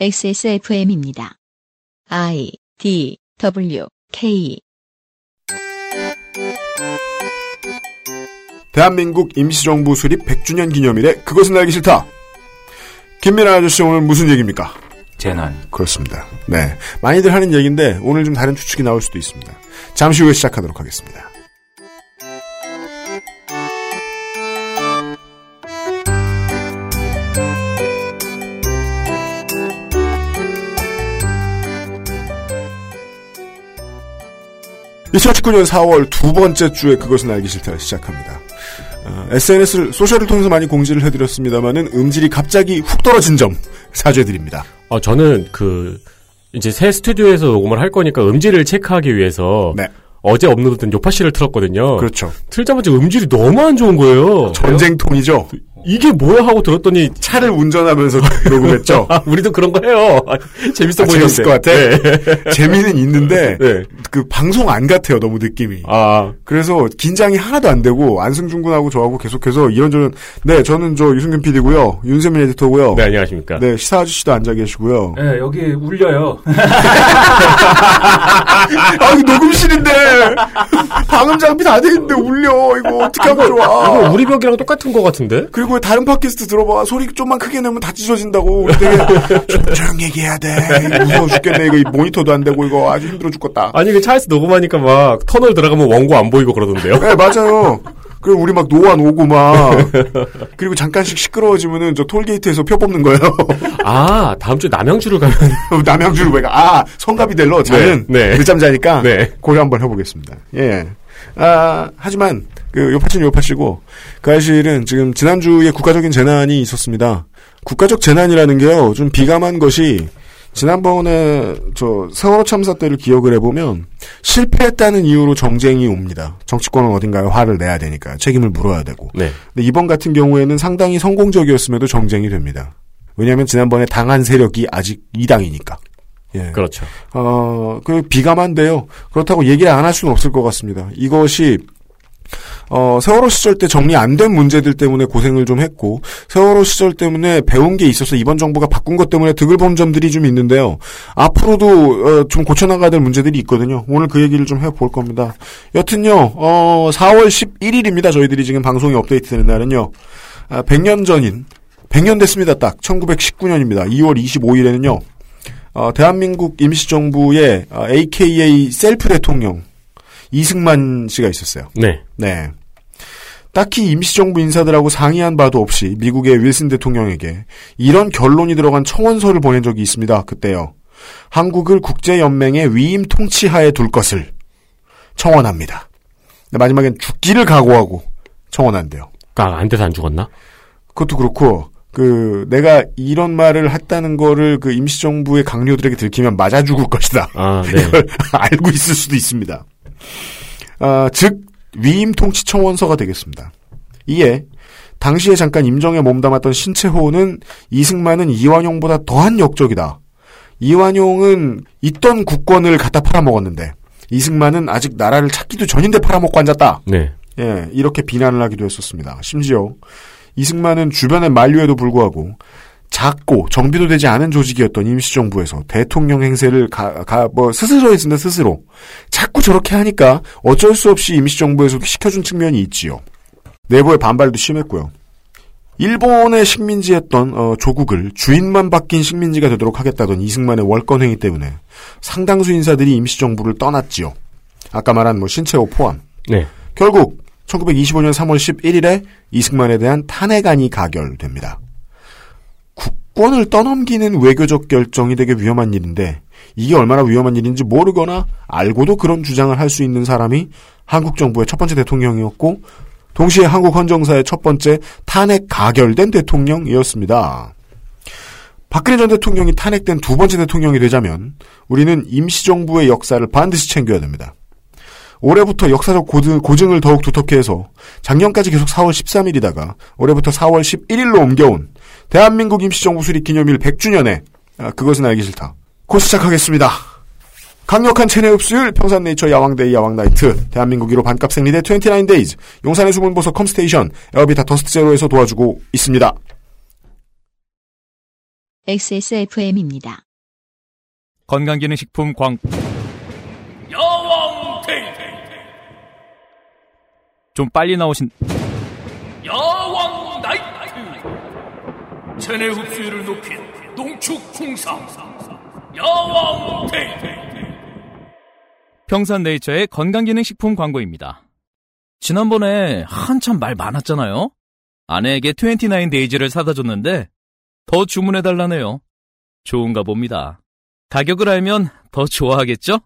XSFM입니다. I D W K 대한민국 임시정부 수립 100주년 기념일에 그것은 알기 싫다. 김민아 아저씨 오늘 무슨 얘기입니까? 재난. 그렇습니다. 네. 많이들 하는 얘기인데 오늘 좀 다른 추측이 나올 수도 있습니다. 잠시 후에 시작하도록 하겠습니다. (2019년 4월) 두 번째 주에 그것은 알기 싫다를 시작합니다. 어, SNS를 소셜을 통해서 많이 공지를 해드렸습니다만은 음질이 갑자기 훅 떨어진 점 사죄드립니다. 어, 저는 그, 이제 새 스튜디오에서 녹음을 할 거니까 음질을 체크하기 위해서. 네. 어제 업로드된 요파 씨를 틀었거든요. 그렇죠. 틀자마자 음질이 너무 안 좋은 거예요. 전쟁통이죠. 이게 뭐야 하고 들었더니 차를 운전하면서 녹음했죠. 아, 우리도 그런 거 해요. 아, 재밌어 아, 보이는데. 재밌을 것 같아. 네. 재미는 있는데 네. 그 방송 안 같아요. 너무 느낌이. 아, 그래서 긴장이 하나도 안 되고 안승준 군하고 저하고 계속해서 이런저런 네 저는 저 유승균 PD고요. 윤세민 에디터고요. 네, 안녕하십니까. 네, 시사 아저씨도 앉아 계시고요. 네, 여기 울려요. 아 이거 녹음실인데 방음 장비 다 되겠는데 울려 이거 어떻게 하면 좋아. 이거 우리 벽이랑 똑같은 거 같은데? 그리고 다른 팟캐스트 들어봐. 소리 좀만 크게 내면 다 찢어진다고. 되게 조- 조용히 얘기해야 돼. 무서워 죽겠네. 이거 이 모니터도 안 되고 이거 아주 힘들어 죽겠다. 아니, 그 차에서 녹음하니까 막 터널 들어가면 원고 안 보이고 그러던데요? 네 맞아요. 그리고 우리 막 노안 오고 막. 그리고 잠깐씩 시끄러워지면은 저 톨게이트에서 표 뽑는 거예요. 아, 다음 주에 남양주를 가면. 남양주로 왜가? 아 성갑이 될러 자는. 네, 네. 늦잠 자니까 네. 고려 한번 해보겠습니다. 예. 아, 하지만 그 요파씨는 요파씨고 그 사실은 지금 지난주에 국가적인 재난이 있었습니다. 국가적 재난이라는 게요 좀 비감한 것이 지난번에 저 세월호 참사 때를 기억을 해보면 실패했다는 이유로 정쟁이 옵니다. 정치권은 어딘가에 화를 내야 되니까 책임을 물어야 되고. 네. 근데 이번 같은 경우에는 상당히 성공적이었음에도 정쟁이 됩니다. 왜냐하면 지난번에 당한 세력이 아직 2당이니까. 예. 그렇죠. 어, 그 비감한데요. 그렇다고 얘기를 안 할 수는 없을 것 같습니다. 이것이 어, 세월호 시절 때 정리 안 된 문제들 때문에 고생을 좀 했고, 세월호 시절 때문에 배운 게 있어서 이번 정부가 바꾼 것 때문에 득을 본 점들이 좀 있는데요. 앞으로도, 어, 좀 고쳐나가야 될 문제들이 있거든요. 오늘 그 얘기를 좀 해볼 겁니다. 여튼요, 어, 4월 11일입니다. 저희들이 지금 방송이 업데이트 되는 날은요. 아, 100년 전인, 100년 됐습니다. 딱. 1919년입니다. 2월 25일에는요. 어, 대한민국 임시정부의 어, AKA 셀프 대통령 이승만 씨가 있었어요. 네. 네. 딱히 임시정부 인사들하고 상의한 바도 없이 미국의 윌슨 대통령에게 이런 결론이 들어간 청원서를 보낸 적이 있습니다. 그때요. 한국을 국제연맹의 위임 통치하에 둘 것을 청원합니다. 마지막엔 죽기를 각오하고 청원한대요. 아, 안 돼서 안 죽었나? 그것도 그렇고 그 내가 이런 말을 했다는 거를 그 임시정부의 강요들에게 들키면 맞아 죽을 것이다. 아, 네. 이걸 알고 있을 수도 있습니다. 아, 즉 위임 통치 청원서가 되겠습니다. 이에 당시에 잠깐 임정에 몸담았던 신채호는 이승만은 이완용보다 더한 역적이다. 이완용은 있던 국권을 갖다 팔아먹었는데 이승만은 아직 나라를 찾기도 전인데 팔아먹고 앉았다. 네. 예, 이렇게 비난을 하기도 했었습니다. 심지어 이승만은 주변의 만류에도 불구하고 작고 정비도 되지 않은 조직이었던 임시정부에서 대통령 행세를 가, 가, 뭐, 스스로 했습니다, 스스로. 자꾸 저렇게 하니까 어쩔 수 없이 임시정부에서 시켜준 측면이 있지요. 내부의 반발도 심했고요. 일본의 식민지였던 어, 조국을 주인만 바뀐 식민지가 되도록 하겠다던 이승만의 월권행위 때문에 상당수 인사들이 임시정부를 떠났지요. 아까 말한 뭐 신채호 포함. 네. 결국 1925년 3월 11일에 이승만에 대한 탄핵안이 가결됩니다. 국권을 떠넘기는 외교적 결정이 되게 위험한 일인데 이게 얼마나 위험한 일인지 모르거나 알고도 그런 주장을 할 수 있는 사람이 한국 정부의 첫 번째 대통령이었고 동시에 한국 헌정사의 첫 번째 탄핵 가결된 대통령이었습니다. 박근혜 전 대통령이 탄핵된 두 번째 대통령이 되자면 우리는 임시정부의 역사를 반드시 챙겨야 됩니다. 올해부터 역사적 고증, 고증을 더욱 두텁게 해서 작년까지 계속 4월 13일이다가 올해부터 4월 11일로 옮겨온 대한민국 임시정부 수립 기념일 100주년에 아, 그것은 알기 싫다. 곧 시작하겠습니다. 강력한 체내 흡수율, 평산네이처 야왕데이 야왕나이트, 대한민국 1호 반값 생리대 29데이즈, 용산의 수분보석 컴스테이션, 에어비타 더스트 제로에서 도와주고 있습니다. XSFM입니다. 건강기능식품 광 야왕데이 좀 빨리 나오신 체내 흡수율을 높인 농축 홍삼 야왕테이 평산네이처의 건강기능식품 광고입니다. 지난번에 한참 말 많았잖아요. 아내에게 29 데이즈를 사다 줬는데 더 주문해 달라네요. 좋은가 봅니다. 가격을 알면 더 좋아하겠죠?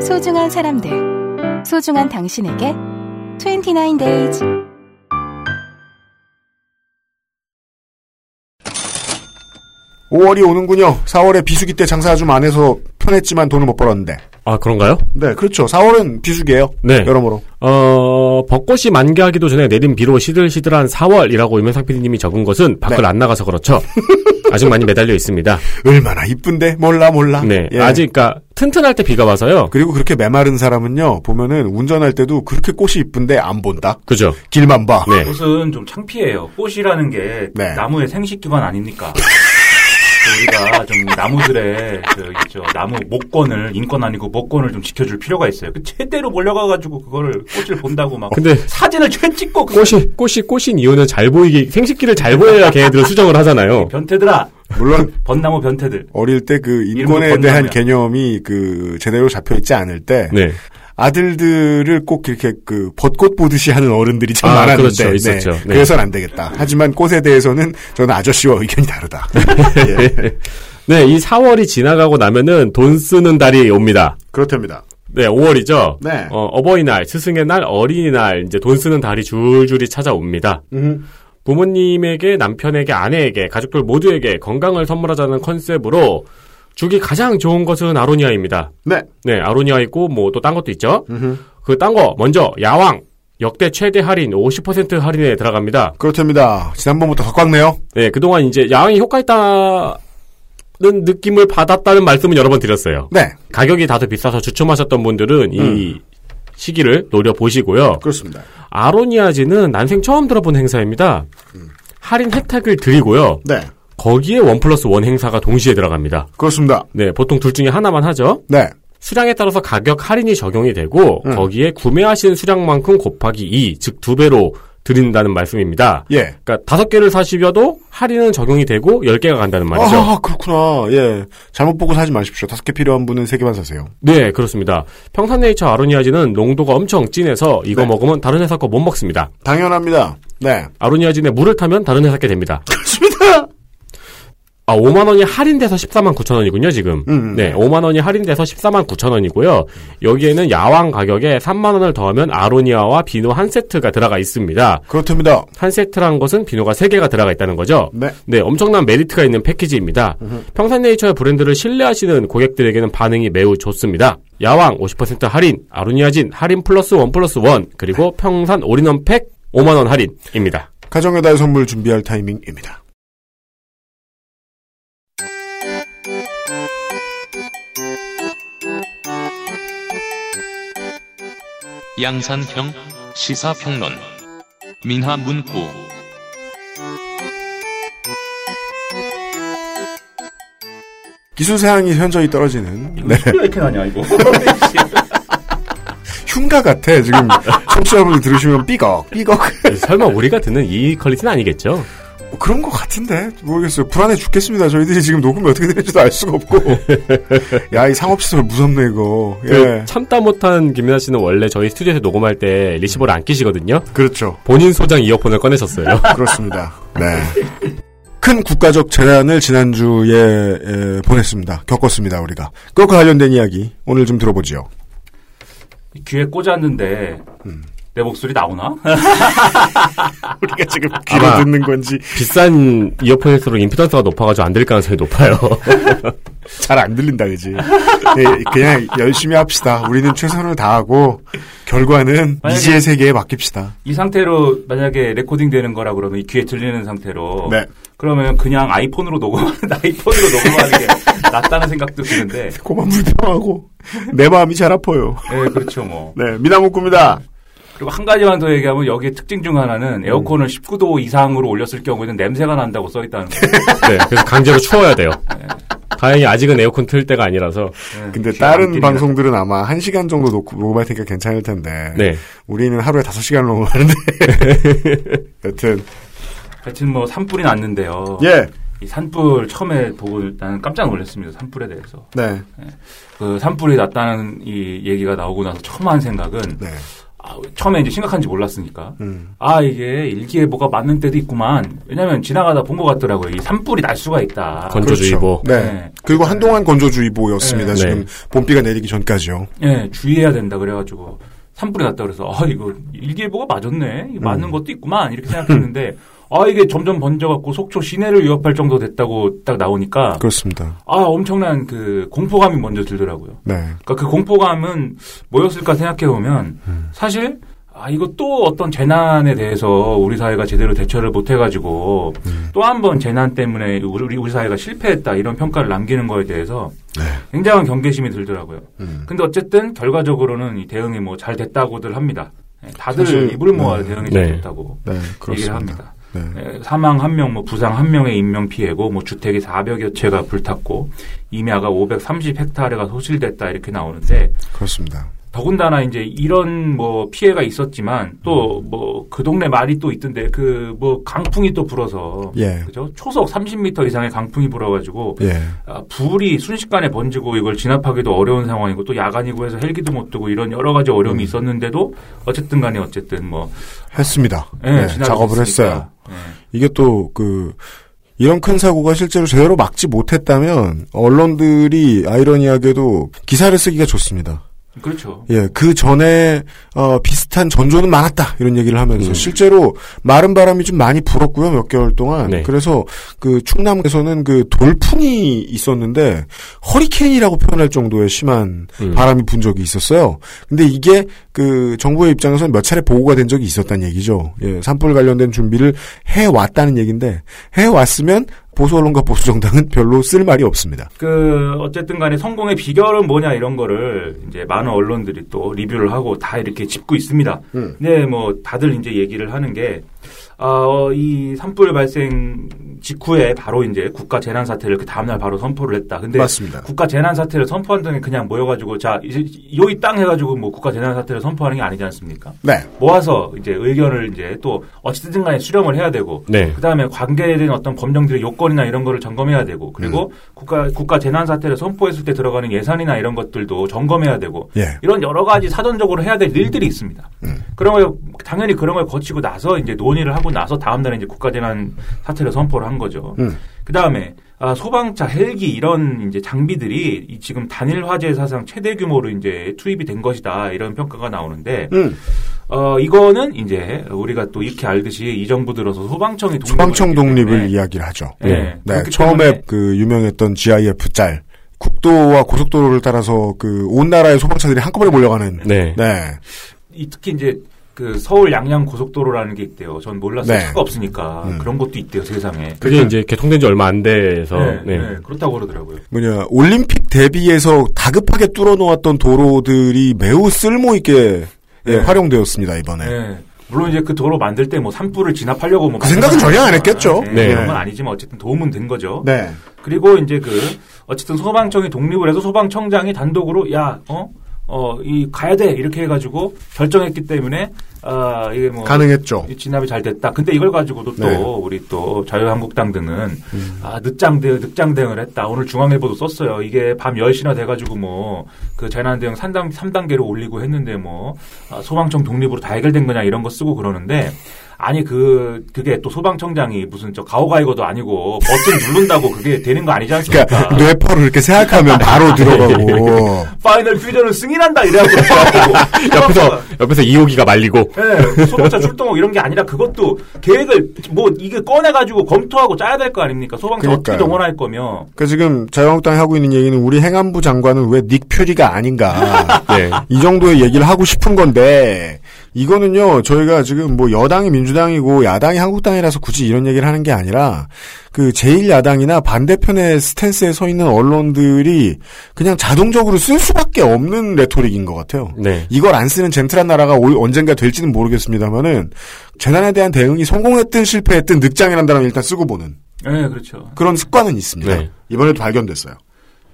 소중한 사람들, 소중한 당신에게 29 Days 5월이 오는군요. 4월에 비수기 때 장사 좀 안 해서 편했지만 돈을 못 벌었는데. 아, 그런가요? 네, 그렇죠. 4월은 비수기예요. 네. 여러모로. 어, 벚꽃이 만개하기도 전에 내린 비로 시들시들한 4월이라고 유명상 PD님이 적은 것은 밖을 네. 안 나가서 그렇죠. 아직 많이 매달려 있습니다. 얼마나 이쁜데? 몰라, 몰라. 네. 예. 아직, 그니까, 튼튼할 때 비가 와서요. 그리고 그렇게 메마른 사람은요, 보면은 운전할 때도 그렇게 꽃이 이쁜데 안 본다? 그죠. 길만 봐. 네. 꽃은 좀 창피해요. 꽃이라는 게 네. 나무의 생식기관 아닙니까? 우리가 좀 나무들의 그 있죠 나무 목권을 인권 아니고 목권을 좀 지켜줄 필요가 있어요. 그 최대로 몰려가가지고 그거를 꽃을 본다고 막 근데 사진을 최 찍고 꽃이, 꽃이 꽃인 이유는 잘 보이기, 생식기를 잘 보여야 걔네들은 수정을 하잖아요. 변태들아 물론 번나무 변태들 어릴 때 그 인권에 대한. 개념이 그 제대로 잡혀 있지 않을 때 네. 아들들을 꼭 이렇게 그 벚꽃 보듯이 하는 어른들이 참 아, 많았는데 그렇죠. 있었죠. 네. 네. 그래서는 안 되겠다. 하지만 꽃에 대해서는 저는 아저씨와 의견이 다르다. 예. 네, 이 4월이 지나가고 나면은 돈 쓰는 달이 옵니다. 그렇답니다. 네, 5월이죠. 네. 어, 어버이날, 스승의 날, 어린이날, 이제 돈 쓰는 달이 줄줄이 찾아옵니다. 음. 부모님에게, 남편에게, 아내에게, 가족들 모두에게 건강을 선물하자는 컨셉으로 주기 가장 좋은 것은 아로니아입니다. 네. 네, 아로니아 있고, 뭐, 또 딴 것도 있죠. 그 딴 거, 먼저, 야왕. 역대 최대 할인, 50% 할인에 들어갑니다. 그렇답니다. 지난번부터 더 꽉네요. 네, 그동안 이제 야왕이 효과 있다는 느낌을 받았다는 말씀은 여러 번 드렸어요. 네. 가격이 다소 비싸서 주춤하셨던 분들은 이 시기를 노려보시고요. 그렇습니다. 아로니아지는 난생 처음 들어본 행사입니다. 할인 혜택을 드리고요. 네. 거기에 원 플러스 원 행사가 동시에 들어갑니다. 그렇습니다. 네, 보통 둘 중에 하나만 하죠. 네. 수량에 따라서 가격 할인이 적용이 되고 음. 거기에 구매하신 수량만큼 곱하기 2, 즉 두 배로 드린다는 말씀입니다. 예. 그러니까 다섯 개를 사시려도 할인은 적용이 되고 열 개가 간다는 말이죠. 아, 그렇구나. 예. 잘못 보고 사지 마십시오. 다섯 개 필요한 분은 세 개만 사세요. 네, 그렇습니다. 평산네이처 아로니아진은 농도가 엄청 진해서 이거 네. 먹으면 다른 회사 거 못 먹습니다. 당연합니다. 네. 아로니아진에 물을 타면 다른 회사 게 됩니다. 그렇습니다. 아, 5만 원이 할인돼서 14만 9천 원이군요, 지금. 음. 네, 5만 원이 할인돼서 14만 9천 원이고요. 여기에는 야왕 가격에 3만 원을 더하면 아로니아와 비누 한 세트가 들어가 있습니다. 그렇답니다. 한 세트란 것은 비누가 3개가 들어가 있다는 거죠. 네. 네, 엄청난 메리트가 있는 패키지입니다. 평산네이처의 브랜드를 신뢰하시는 고객들에게는 반응이 매우 좋습니다. 야왕 50% 할인, 아로니아진 할인 플러스 one plus one, 그리고 평산 올인원 팩 5만 원 할인입니다. 가정의 달 선물 준비할 타이밍입니다. 양산형 시사평론 민하문구 기술 사양이 현저히 떨어지는 네. 이렇게 나냐 이거 흉가 같아. 지금 청취자분들 들으시면 삐걱 삐걱 설마 우리가 듣는 이 퀄리티는 아니겠죠? 뭐 그런 것 같은데 모르겠어요. 불안해 죽겠습니다. 저희들이 지금 녹음이 어떻게 되는지도 알 수가 없고. 야 이 상업시설 무섭네 이거. 그 예. 참다 못한 김민아 씨는 원래 저희 스튜디오에서 녹음할 때 리시버를 안 끼시거든요. 그렇죠. 본인 소장 이어폰을 꺼내셨어요. 그렇습니다. 네. 큰 국가적 재난을 지난주에 에, 보냈습니다. 겪었습니다, 우리가. 그것과 관련된 이야기 오늘 좀 들어보죠. 귀에 꽂았는데 음. 내 목소리 나오나? 우리가 지금 귀로 듣는 건지 비싼 이어폰일수록 임피던스가 높아가지고 안 될 가능성이 높아요. 잘 안 들린다, 그지? 네, 그냥 열심히 합시다. 우리는 최선을 다하고 결과는 미지의 세계에 맡깁시다. 이 상태로 만약에 레코딩 되는 거라 그러면 이 귀에 들리는 상태로 네. 그러면 그냥 아이폰으로 녹음하는 아이폰으로 녹음하는 게 낫다는 생각도 드는데 고만 불평하고 내 마음이 잘 아파요. 네 그렇죠 뭐 네, 민하문구입니다. 그리고 한 가지만 더 얘기하면 여기에 특징 중 하나는 에어컨을 19도 이상으로 올렸을 경우에는 냄새가 난다고 써 있다는 거예요. 네, 그래서 강제로 추워야 돼요. 다행히 아직은 에어컨 틀 때가 아니라서. 네, 근데 다른. 방송들은 아마 1시간 정도 놓고 녹음할 테니까 괜찮을 텐데. 네. 우리는 하루에 5시간 녹음하는데. 여튼, 하여튼 뭐 산불이 났는데요. 예. 이 산불 처음에 보고 나는 깜짝 놀랐습니다. 산불에 대해서. 네. 그 산불이 났다는 이 얘기가 나오고 나서 처음 한 생각은 네. 아, 처음에 이제 심각한지 몰랐으니까 음. 아 이게 일기예보가 맞는 때도 있구만. 왜냐면 지나가다 본 것 같더라고요. 이 산불이 날 수가 있다. 건조주의보. 네. 네. 그리고 한동안 건조주의보였습니다. 네. 지금 봄비가 내리기 전까지요. 예, 주의해야 된다 그래가지고 산불이 났다 그래서 아 이거 일기예보가 맞았네. 이거 맞는 음. 것도 있구만 이렇게 생각했는데 아 이게 점점 번져갖고 속초 시내를 위협할 정도 됐다고 딱 나오니까 그렇습니다. 아 엄청난 그 공포감이 먼저 들더라고요. 네. 그러니까 그 공포감은 뭐였을까 생각해 보면 사실 아 이거 또 어떤 재난에 대해서 우리 사회가 제대로 대처를 못 해가지고 또한 번 재난 때문에 우리 우리 사회가 실패했다 이런 평가를 남기는 거에 대해서 네. 굉장한 경계심이 들더라고요. 음. 근데 어쨌든 결과적으로는 이 대응이 뭐 잘 됐다고들 합니다. 예, 다들 사실, 입을 모아 네. 대응이 네. 잘 됐다고 네. 얘기를 그렇습니다. 합니다. 네. 예, 사망 한 명, 뭐 부상 한 명의 인명 피해고, 뭐 주택이 400여 채가 불탔고, 임야가 530 헥타르가 소실됐다 이렇게 나오는데, 그렇습니다. 더군다나 이제 이런 뭐 피해가 있었지만 또 뭐 그 동네 말이 또 있던데 그 뭐 강풍이 또 불어서 예. 그죠 초속 30m 이상의 강풍이 불어가지고 예. 아, 불이 순식간에 번지고 이걸 진압하기도 어려운 상황이고 또 야간이고 해서 헬기도 못 뜨고 이런 여러 가지 어려움이 음. 있었는데도 어쨌든 간에 어쨌든 뭐 했습니다. 예, 네, 작업을. 했어요. 예. 이게 또 그 이런 큰 사고가 실제로 제대로 막지 못했다면 언론들이 아이러니하게도 기사를 쓰기가 좋습니다. 그렇죠. 예, 그 전에 어, 비슷한 전조는 많았다 이런 얘기를 하면서 음. 실제로 마른 바람이 좀 많이 불었고요 몇 개월 동안. 네. 그래서 그 충남에서는 그 돌풍이 있었는데 허리케인이라고 표현할 정도의 심한 음. 바람이 분 적이 있었어요. 근데 이게 그 정부의 입장에서는 몇 차례 보고가 된 적이 있었다는 얘기죠. 예, 산불 관련된 준비를 해 왔다는 얘기인데 해 왔으면 보수 언론과 보수 정당은 별로 쓸 말이 없습니다. 그 어쨌든 간에 성공의 비결은 뭐냐 이런 거를 이제 많은 언론들이 또 리뷰를 하고 다 이렇게 짚고 있습니다. 음. 근데 뭐 다들 이제 얘기를 하는 게 어, 이 산불 발생 직후에 바로 이제 국가 재난 사태를 그 다음날 바로 선포를 했다. 근데 맞습니다. 국가 재난 사태를 선포한 다음에 그냥 모여가지고 자 이제 요이 땅 해가지고 뭐 국가 재난 사태를 선포하는 게 아니지 않습니까? 네. 모아서 이제 의견을 이제 또 어쨌든 간에 수렴을 해야 되고 네. 그다음에 관계된 어떤 법령들의 요건이나 이런 거를 점검해야 되고 그리고 국가 국가 재난 사태를 선포했을 때 들어가는 예산이나 이런 것들도 점검해야 되고 예. 이런 여러 가지 사전적으로 해야 될 일들이 있습니다. 음. 그런 걸 당연히 그런 걸 거치고 나서 이제 논의를 하고 나서 다음 날에 이제 국가 재난 사태를 선포를 한 거죠. 음. 그 다음에 아, 소방차, 헬기 이런 이제 장비들이 이 지금 단일 화재 사상 최대 규모로 이제 투입이 된 것이다 이런 평가가 나오는데 음. 어 이거는 이제 우리가 또 익히 알듯이 이 정부 들어서 소방청이 독립을 소방청 독립을 이야기를 하죠. 네. 네. 그렇기 처음에 그 유명했던 GIF 짤. 국도와 고속도로를 따라서 그 온 나라의 소방차들이 한꺼번에 몰려가는. 네. 네. 이 특히 이제 그 서울 양양 고속도로라는 게 있대요. 전 몰랐어요. 네. 차가 없으니까 음. 그런 것도 있대요 세상에. 그게 이제 개통된 지 얼마 안 돼서 네, 네. 네, 그렇다고 그러더라고요. 뭐냐 올림픽 대비해서 다급하게 뚫어놓았던 도로들이 매우 쓸모 있게 예, 네. 활용되었습니다 이번에. 네. 물론 이제 그 도로 만들 때 뭐 산불을 진압하려고 뭐 그 생각은 전혀 안 했겠죠. 네, 네. 그런 건 아니지만 어쨌든 도움은 된 거죠. 네. 그리고 이제 그 어쨌든 소방청이 독립을 해서 소방청장이 단독으로 야 어. 어, 이, 가야 돼! 이렇게 해가지고 결정했기 때문에, 아, 이게 뭐. 가능했죠. 이 진압이 잘 됐다. 근데 이걸 가지고도 또, 네. 우리 또 자유한국당 등은, 아, 늦장 대, 늦장 대응을 했다. 오늘 중앙일보도 썼어요. 이게 밤 10시나 돼가지고 뭐, 그 재난 대응 3단, 3단계로 올리고 했는데 뭐, 아, 소방청 독립으로 다 해결된 거냐 이런 거 쓰고 그러는데, 아니 그 그게 또 소방청장이 무슨 저 가오가이거도 아니고 버튼 누른다고 그게 되는 거 아니지 않습니까? 그러니까 뇌파로 이렇게 생각하면 바로 들어가고. 파이널 퓨전을 승인 한다 이래갖고 그래갖고 옆에서 옆에서 이호기가 말리고 네, 소방차 출동하고 이런 게 아니라 그것도 계획을 뭐 이게 꺼내가지고 검토하고 짜야 될 거 아닙니까? 소방차 어떻게. 동원할 거며 그러니까 지금 자유한국당이 하고 있는 얘기는 우리 행안부 장관은 왜 닉 퓨리가 아닌가. 네. 이 정도의 얘기를 하고 싶은 건데 이거는요, 저희가 지금 뭐 여당이 민주당이고 야당이 한국당이라서 굳이 이런 얘기를 하는 게 아니라 그 제1야당이나 반대편의 스탠스에 서 있는 언론들이 그냥 자동적으로 쓸 수밖에 없는 레토릭인 것 같아요. 네. 이걸 안 쓰는 젠틀한 나라가 올- 언젠가 될지는 모르겠습니다만은 재난에 대한 대응이 성공했든 실패했든 단어를 일단 쓰고 보는 네, 그렇죠. 그런 습관은 있습니다. 네. 이번에도 발견됐어요.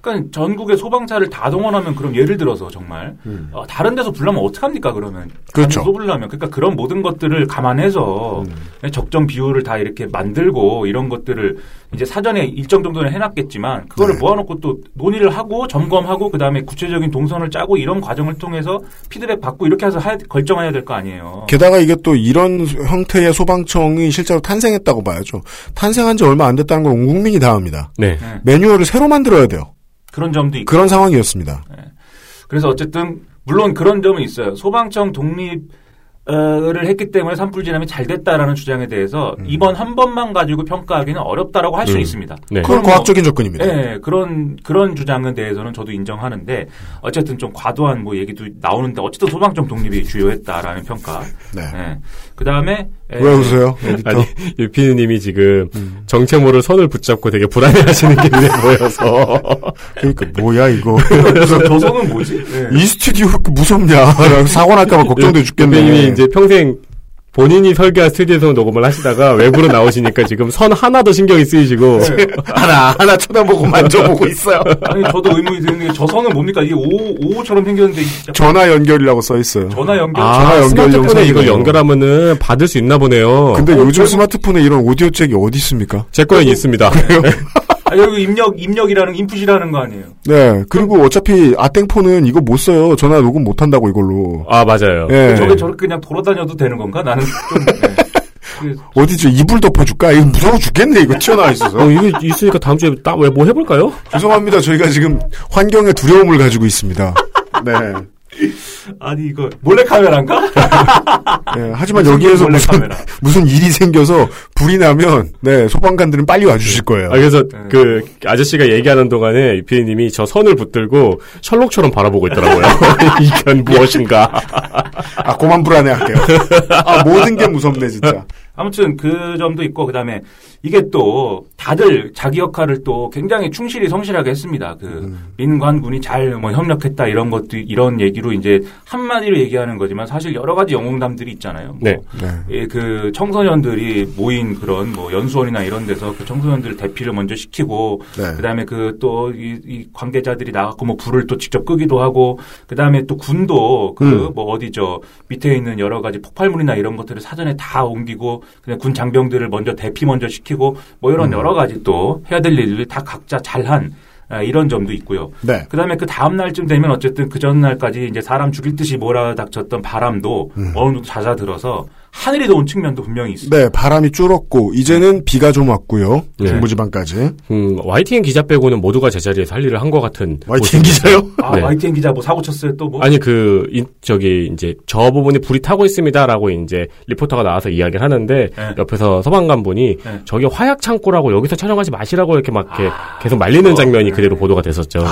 그러니까 전국의 소방차를 다 동원하면 그럼 예를 들어서 정말 어, 다른 데서 불나면 어떡합니까 그러면 음. 그렇죠. 또 불나면 그러니까 그런 모든 것들을 감안해서 음. 적정 비율을 다 이렇게 만들고 이런 것들을 이제 사전에 일정 정도는 해놨겠지만 그거를 네. 모아놓고 또 논의를 하고 점검하고 그 다음에 구체적인 동선을 짜고 이런 과정을 통해서 피드백 받고 이렇게 해서 하- 결정해야 될 거 아니에요. 게다가 이게 또 이런 형태의 소방청이 실제로 탄생했다고 봐야죠. 탄생한 지 얼마 안 됐다는 걸 온 국민이 다 압니다. 네. 네. 매뉴얼을 새로 만들어야 돼요. 그런 점도 있고 그런 상황이었습니다. 그래서 어쨌든 물론 그런 점은 있어요. 소방청 독립을 했기 때문에 산불 진압이 잘 됐다라는 주장에 대해서 음. 이번 한 번만 가지고 평가하기는 어렵다라고 할수 음. 있습니다. 네. 그건 뭐- 과학적인 접근입니다. 네, 그런 그런 주장에 대해서는 저도 인정하는데 어쨌든 좀 과도한 뭐 얘기도 나오는데 어쨌든 소방청 독립이 주요했다라는 평가. 네. 그 다음에 왜 웃으세요? 에디터? 아니, 유피디님이 지금 음. 정체모를 손을 붙잡고 되게 불안해하시는 게 눈에 보여서. 그러니까 뭐야 이거. 저 손은 뭐지? 네. 이 스튜디오 그 무섭냐? 라고 사고 날까봐 걱정돼 죽겠네. 유피디님이 이제 평생 본인이 설계한 스튜디오에서 녹음을 하시다가 외부로 나오시니까 지금 선 하나도 신경이 쓰이시고. 네. 하나 하나 쳐다보고 만져보고 있어요. 아니 저도 의문이 드는 게 저 선은 뭡니까? 이게 오 오처럼 생겼는데 전화 연결이라고 써 있어요. 전화 연결. 아, 전화 연결 스마트폰에. 이걸 연결하면은 받을 수 있나 보네요. 근데 어, 요즘 스마트폰에 이런 오디오 잭이 어디 있습니까? 제 거엔 있습니다. 아, 여기 입력 입력이라는 인풋이라는 거 아니에요? 네. 그리고 어차피 아땡폰은 이거 못 써요. 전화 녹음 못 한다고 이걸로. 아, 맞아요. 예. 저게 저렇게 그냥 돌아다녀도 되는 건가? 나는 좀 네. 그- 어디 저 이불 덮어줄까? 이거 무서워 죽겠네. 이거 튀어나와 있어서. 어, 이거 있으니까 다음 주에 딱왜뭐 해볼까요? 죄송합니다. 저희가 지금 환경에 두려움을 가지고 있습니다. 네. 아니 이거 몰래 카메라인가? 네, 하지만 여기에서 무슨 카메라. 무슨 일이 생겨서 불이 나면 네 소방관들은 빨리 와주실 거예요. 아, 그래서 네. 그 아저씨가 얘기하는 동안에 유피디님이 저 선을 붙들고 셜록처럼 바라보고 있더라고요. 이건 무엇인가? 아 그만 불안해할게요. 아 모든 게 무섭네 진짜. 아무튼 그 점도 있고 그다음에 이게 또 다들 자기 역할을 또 굉장히 충실히 성실하게 했습니다. 그 음. 민관군이 잘 뭐 협력했다 이런 것도 이런 얘기로 이제 한마디로 얘기하는 거지만 사실 여러 가지 영웅담들이 있잖아요. 뭐 네. 네. 예, 그 청소년들이 모인 그런 뭐 연수원이나 이런 데서 그 청소년들 대피를 먼저 시키고 네. 그다음에 그 또이 관계자들이 나가고 뭐 불을 또 직접 끄기도 하고 그다음에 또 군도 그 음. 뭐 어디 저 밑에 있는 여러 가지 폭발물이나 이런 것들을 사전에 다 옮기고 그냥 군 장병들을 먼저 대피 먼저 시키 고 뭐 이런 음. 여러 가지 또 해야 될 일들을 다 각자 잘한 아, 이런 점도 있고요. 네. 그다음에 그 다음 날쯤 되면 어쨌든 그 전날까지 이제 사람 죽일 듯이 몰아닥쳤던 바람도 음. 어느 정도 잦아들어서 하늘이 더운 측면도 분명히 있습니다. 네 바람이 줄었고 이제는 비가 좀 왔고요. 네. 중부지방까지. 음, YTN 기자 빼고는 모두가 제자리에서 할 일을 한 것 같은. YTN 모습입니다. 기자요? 아, 네. YTN 기자 뭐 사고 쳤어요 또 뭐? 아니 그 인- 저기 이제 저 부분이 불이 타고 있습니다라고 이제 리포터가 나와서 이야기를 하는데 네. 옆에서 서방관 분이 네. 저게 화약 창고라고 여기서 촬영하지 마시라고 이렇게 막 이렇게 계속 말리는 장면이 그대로 보도가 됐었죠.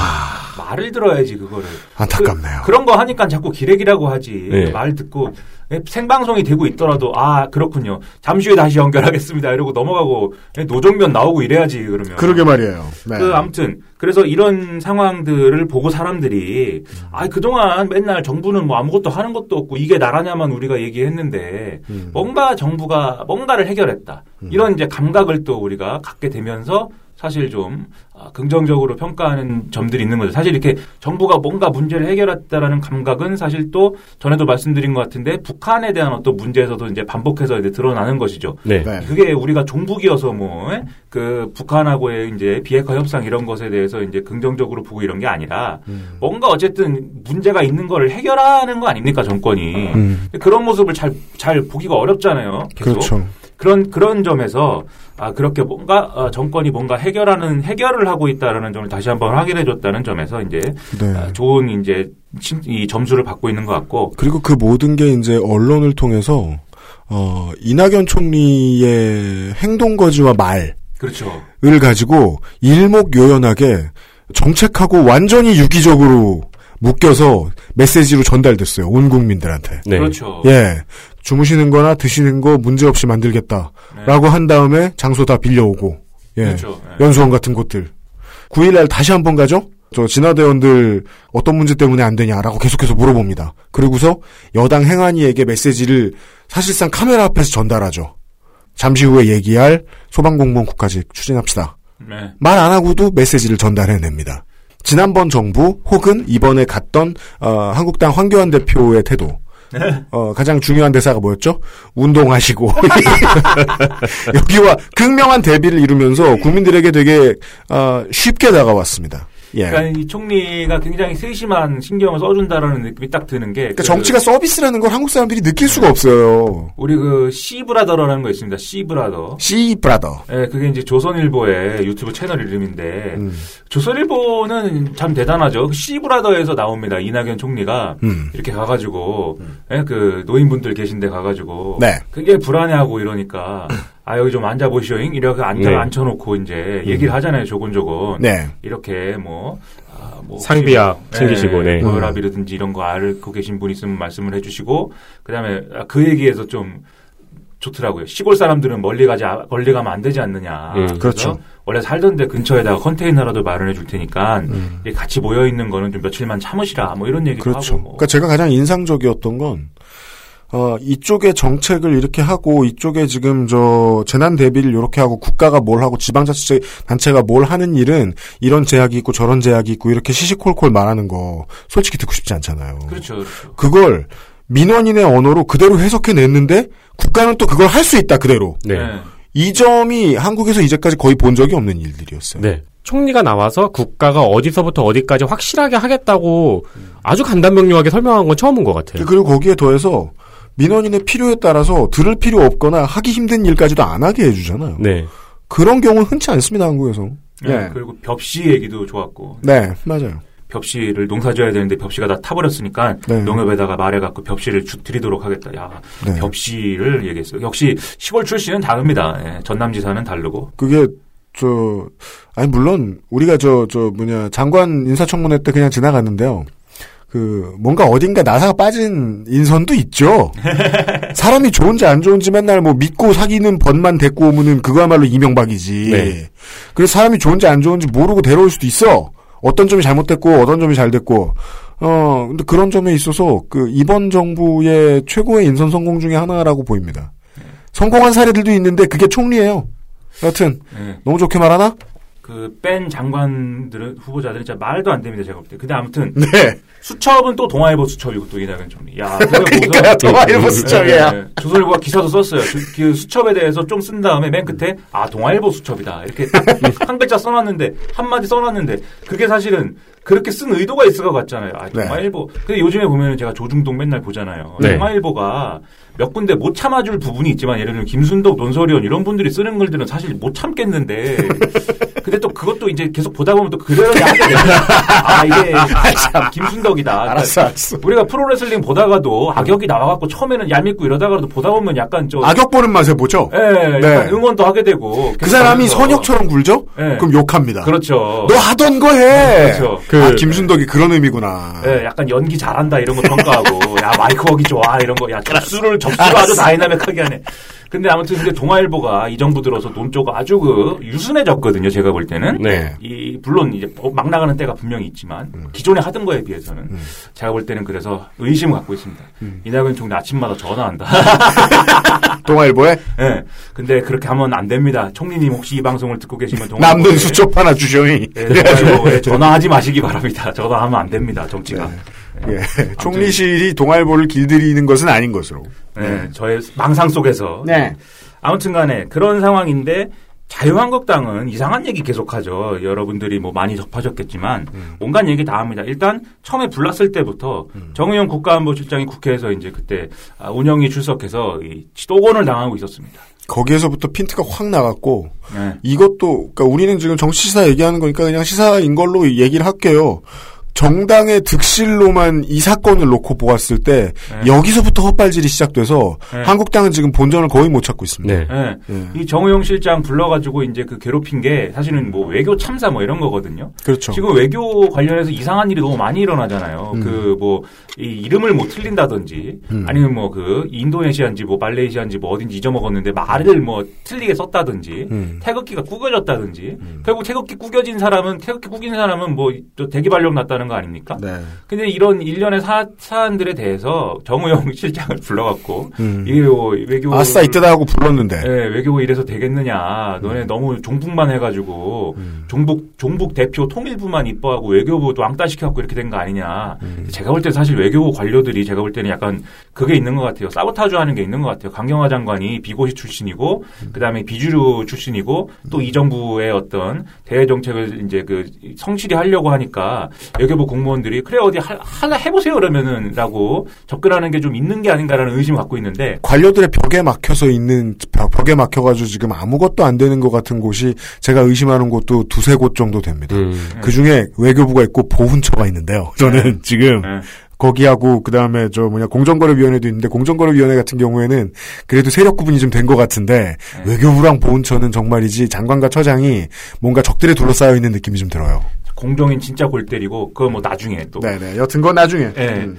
말을 들어야지 그거를. 안타깝네요. 그, 런거 하니까 자꾸 기레기라고 하지. 네. 말 듣고 예, 생방송이 되고 있더라도 아 그렇군요. 잠시 후에 다시 연결하겠습니다. 이러고 넘어가고 예, 노정면 나오고 이래야지 그러면. 그러게 말이에요. 네. 그 아무튼 그래서 이런 상황들을 보고 사람들이 아 그동안 맨날 정부는 뭐 아무것도 하는 것도 없고 이게 나라냐만 우리가 얘기했는데 음. 뭔가 정부가 뭔가를 해결했다 이런 이제 감각을 또 우리가 갖게 되면서 사실 좀 아, 긍정적으로 평가하는 점들이 있는 거죠. 사실 이렇게 정부가 뭔가 문제를 해결했다라는 감각은 사실 또 전에도 말씀드린 것 같은데 북한에 대한 어떤 문제에서도 이제 반복해서 이제 드러나는 것이죠. 네. 네. 그게 우리가 종북이어서 뭐 그 북한하고의 이제 비핵화 협상 이런 것에 대해서 이제 긍정적으로 보고 이런 게 아니라 음. 뭔가 어쨌든 문제가 있는 거를 해결하는 거 아닙니까 정권이 음. 그런 모습을 잘 잘 보기가 어렵잖아요. 계속. 그렇죠. 그런 그런 점에서 아 그렇게 뭔가 어, 정권이 뭔가 해결하는 해결을 하고 있다라는 점을 다시 한번 확인해줬다는 점에서 이제 네. 아, 좋은 이제 칭- 이 점수를 받고 있는 것 같고 그리고 그 모든 게 이제 언론을 통해서 어 이낙연 총리의 행동 거지와 말을 그렇죠. 가지고 일목요연하게 정책하고 완전히 유기적으로 묶여서 메시지로 전달됐어요. 온 국민들한테. 네. 그렇죠. 예. 주무시는 거나 드시는 거 문제없이 만들겠다. 네. 라고 한 다음에 장소 다 빌려오고. 예. 그렇죠. 예. 연수원 같은 곳들. 9일날 다시 한번 가죠? 저 진화대원들 어떤 문제 때문에 안 되냐라고 계속해서 물어봅니다. 그리고서 여당 행안위에게 메시지를 사실상 카메라 앞에서 전달하죠. 잠시 후에 얘기할 소방공무원 국가직 추진합시다. 네. 말안 하고도 메시지를 전달해냅니다. 지난번 정부 혹은 이번에 갔던 어, 한국당 황교안 대표의 태도. 어, 가장 중요한 대사가 뭐였죠? 운동하시고 여기와 극명한 대비를 이루면서 국민들에게 되게 어, 쉽게 다가왔습니다. 예. 그러니까 이 총리가 굉장히 세심한 신경을 써준다라는 느낌이 딱 드는 게. 그러니까 그 정치가 서비스라는 걸 한국 사람들이 느낄 수가 없어요. 우리 그 씨브라더라는 거 있습니다. 씨브라더. 씨 브라더. 예, 그게 이제 조선일보의 유튜브 채널 이름인데 음. 조선일보는 참 대단하죠. 그 씨브라더에서 나옵니다. 이낙연 총리가 음. 이렇게 가가지고 예, 그 노인분들 계신데 가가지고 네. 그게 불안해하고 이러니까 아 여기 좀 앉아 보시오잉 이렇게 앉아 네. 앉혀놓고 이제 얘기를 하잖아요. 조곤조곤 네. 이렇게 뭐. 아, 뭐 상비약 혹시 챙기시고, 네. 고혈압이라든지 이런 거 앓고 계신 분 있으면 말씀을 해주시고 그다음에 아, 그 얘기에서 좀 좋더라고요. 시골 사람들은 멀리 가지 아- 멀리 가면 안 되지 않느냐. 음, 그렇죠. 원래 살던데 근처에다가 컨테이너라도 마련해 줄 테니까 음. 같이 모여 있는 거는 좀 며칠만 참으시라. 뭐 이런 얘기도 그렇죠. 하고. 뭐. 그러니까 제가 가장 인상적이었던 건 어, 이쪽에 정책을 이렇게 하고 이쪽에 지금 저 재난 대비를 이렇게 하고 국가가 뭘 하고 지방자치제 단체가 뭘 하는 일은 이런 제약이 있고 저런 제약이 있고 이렇게 시시콜콜 말하는 거 솔직히 듣고 싶지 않잖아요. 그렇죠. 그렇죠. 그걸 민원인의 언어로 그대로 해석해 냈는데 국가는 또 그걸 할 수 있다 그대로. 네. 네. 이 점이 한국에서 이제까지 거의 본 적이 없는 일들이었어요. 네. 총리가 나와서 국가가 어디서부터 어디까지 확실하게 하겠다고 아주 간단명료하게 설명한 건 처음인 것 같아요. 그리고 거기에 더해서 민원인의 필요에 따라서 들을 필요 없거나 하기 힘든 일까지도 안 하게 해주잖아요. 네. 그런 경우는 흔치 않습니다, 한국에서. 네. 예. 그리고 벽시 얘기도 좋았고 네, 맞아요. 벽시를 농사 지어야 되는데 벽시가 다 타버렸으니까 네. 농협에다가 말해갖고 벽시를 주, 드리도록 하겠다. 야 네. 벽시를 얘기했어요. 역시 시골 출신은 다릅니다. 예, 전남지사는 다르고. 그게, 저, 아니, 물론, 우리가 저, 저, 뭐냐, 장관 인사청문회 때 그냥 지나갔는데요. 그, 뭔가 어딘가 나사가 빠진 인선도 있죠. 사람이 좋은지 안 좋은지 맨날 뭐 믿고 사귀는 번만 데리고 오면은 그거야말로 이명박이지. 네. 그래서 사람이 좋은지 안 좋은지 모르고 데려올 수도 있어. 어떤 점이 잘못됐고, 어떤 점이 잘 됐고. 어, 근데 그런 점에 있어서 그 이번 정부의 최고의 인선 성공 중에 하나라고 보입니다. 성공한 사례들도 있는데 그게 총리예요. 여튼 예. 너무 좋게 말하나? 그 뺀 장관들은 후보자들은 진짜 말도 안 됩니다. 제가 볼 때. 근데 아무튼 네. 수첩은 또 동아일보 수첩이고 또 이낙연 총리. 야. 보고서 동아일보 수첩이야. 네, 조선일보가 기사도 썼어요. 그, 그 수첩에 대해서 좀 쓴 다음에 맨 끝에 아 동아일보 수첩이다 이렇게 딱한 글자 써놨는데 한 마디 써놨는데 그게 사실은 그렇게 쓴 의도가 있을 것 같잖아요. 아 네. 동아일보. 근데 요즘에 보면 제가 조중동 맨날 보잖아요. 네. 동아일보가 몇 군데 못 참아줄 부분이 있지만 예를 들면 김순덕, 논설위원 이런 분들이 쓰는 글들은 사실 못 참겠는데 근데 또 그것도 이제 계속 보다 보면 또 그래야 하게 돼요. 아 이게 참 김순덕이다. 그러니까 알았어, 알았어. 우리가 프로레슬링 보다가도 악역이 나와갖고 처음에는 얄밉고 이러다가도 보다 보면 약간 좀 악역 보는 맛에 보죠. 예, 네. 응원도 하게 되고 그 사람이 선역처럼 굴죠? 네. 그럼 욕합니다. 그렇죠. 너 하던 거 해. 그렇죠. 그- 아, 김순덕이 그런 의미구나. 예, 약간 연기 잘한다 이런 거 평가하고 야 마이크 워기 좋아 이런 거 야 접수를 접수가 아주 다이나믹하게 하네. 근데 아무튼 근데 동아일보가 이 정부 들어서 돈쪽 아주 그 유순해졌거든요. 제가 볼 때는. 네. 이 물론 이제 어, 막 나가는 때가 분명히 있지만 음. 기존에 하던 거에 비해서는 제가 볼 때는 그래서 의심을 갖고 있습니다. 음. 이낙연 총리 아침마다 전화한다. 동아일보에 예. 근데 그렇게 하면 안 됩니다. 총리님 혹시 이 방송을 듣고 계시면 동아일보에 남는 수첩 하나 주셔이. 예, 동아일보에 전화하지 마시기 바랍니다. 전화하면 안 됩니다. 정치가. 예. 총리실이 동아일보를 길들이는 것은 아닌 것으로. 네, 저의 망상 속에서. 네. 아무튼 간에 그런 상황인데 자유한국당은 이상한 얘기 계속하죠. 여러분들이 뭐 많이 접하셨겠지만 온갖 얘기 다 합니다. 일단 처음에 불났을 때부터 정의용 국가안보실장이 국회에서 이제 그때 아, 운영이 출석해서 이 지도권을 당하고 있었습니다. 거기에서부터 핀트가 확 나갔고 네. 이것도 그러니까 우리는 지금 정치 시사 얘기하는 거니까 그냥 시사인 걸로 얘기를 할게요. 정당의 득실로만 이 사건을 놓고 보았을 때 네. 여기서부터 헛발질이 시작돼서 네. 한국당은 지금 본전을 거의 못 찾고 있습니다. 네. 예. 예. 이 정우영 실장 불러가지고 이제 그 괴롭힌 게 사실은 뭐 외교 참사 뭐 이런 거거든요. 그렇죠. 지금 외교 관련해서 이상한 일이 너무 많이 일어나잖아요. 음. 그뭐이 이름을 못 틀린다든지 음. 아니면 뭐 그 인도네시아인지 뭐 말레이시아인지 뭐 어딘지 잊어먹었는데 말을 뭐 틀리게 썼다든지 음. 태극기가 구겨졌다든지 결국 태극기 구겨진 사람은 태극기 구긴 사람은 뭐또 대기 발령 났다는 거 아닙니까? 네. 근데 이런 일련의 사, 사안들에 대해서 정우영 실장을 불러갖고 음. 이게 뭐 외교 아싸 이때다 하고 불렀는데 예, 외교부 이래서 되겠느냐. 너네 너무 종북만 해가지고 종북 종북 대표 통일부만 이뻐하고 외교부도 왕따 시켜갖고 이렇게 된 거 아니냐. 제가 볼 때 사실 외교부 관료들이 제가 볼 때는 약간 그게 있는 것 같아요. 사보타주 하는 게 있는 것 같아요. 강경화 장관이 비고시 출신이고 그 다음에 비주류 출신이고 또 이 정부의 어떤 대외 정책을 이제 그 성실히 하려고 하니까 외교부 공무원들이 그래 어디 하, 하나 해보세요 그러면은 라고 접근하는 게 좀 있는 게 아닌가라는 의심을 갖고 있는데 관료들의 벽에 막혀서 있는 벽- 벽에 막혀가지고 지금 아무것도 안 되는 것 같은 곳이 제가 의심하는 곳도 두세 곳 정도 됩니다. 음. 그 중에 외교부가 있고 보훈처가 있는데요. 저는 지금 예. 거기하고 그 다음에 저 뭐냐 공정거래위원회도 있는데 공정거래위원회 같은 경우에는 그래도 세력 구분이 좀 된 것 같은데 외교부랑 보훈처는 정말이지 장관과 처장이 뭔가 적들에 둘러싸여 있는 느낌이 좀 들어요. 공정인 진짜 골 때리고 그거 뭐 나중에 또 네네. 여튼 건 나중에. 예. 음.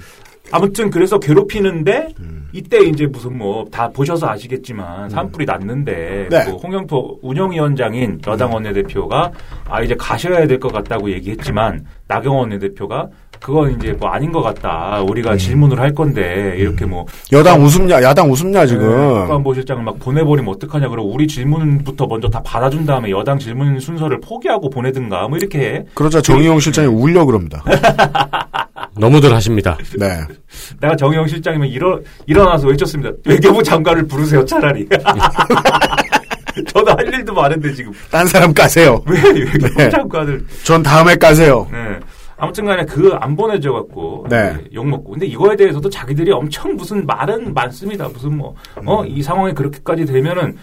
아무튼 그래서 괴롭히는데 이때 이제 무슨 뭐 다 보셔서 아시겠지만 산불이 났는데 네. 그 홍영표 운영위원장인 여당 원내대표가 아 이제 가셔야 될 것 같다고 얘기했지만 나경원 원내대표가 그건 이제 뭐 아닌 것 같다 우리가 질문을 할 건데 이렇게 뭐 여당 웃음냐, 야당 웃음냐 지금. 국가안보실장을 막 보내버리면 어떡하냐 그러고 우리 질문부터 먼저 다 받아준 다음에 여당 질문 순서를 포기하고 보내든가 뭐 이렇게 그러자 정의용 실장이 울려 그럽니다. 너무들 하십니다. 네. 내가 정의영 실장이면 일어, 일어나서 외쳤습니다. 외교부 장관을 부르세요, 차라리. 저도 할 일도 많은데 지금 딴 사람 까세요. 왜 외교부 네. 장관을 전 다음에 까세요. 네. 아무튼 간에 그 안 보내줘 갖고 네. 욕 먹고 근데 이거에 대해서도 자기들이 엄청 무슨 말은 많습니다. 무슨 뭐 어 이 상황이 그렇게까지 되면은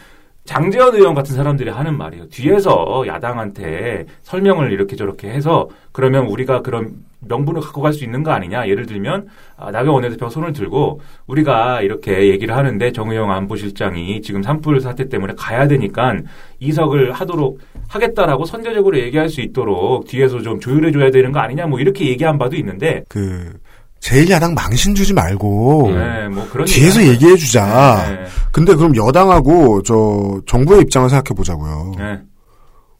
장재현 의원 같은 사람들이 하는 말이에요. 뒤에서 야당한테 설명을 이렇게 저렇게 해서 그러면 우리가 그런 명분을 갖고 갈 수 있는 거 아니냐. 예를 들면 아, 나경원 원내대표가 손을 들고 우리가 이렇게 얘기를 하는데 정의용 안보실장이 지금 산불 사태 때문에 가야 되니까 이석을 하도록 하겠다라고 선제적으로 얘기할 수 있도록 뒤에서 좀 조율해 줘야 되는 거 아니냐. 뭐 이렇게 얘기한 바도 있는데 그 제1야당 망신 주지 말고 네, 뭐 그런 뒤에서 얘기해 주자. 네, 근데 그럼 여당하고 저 정부의 입장을 생각해 보자고요. 네.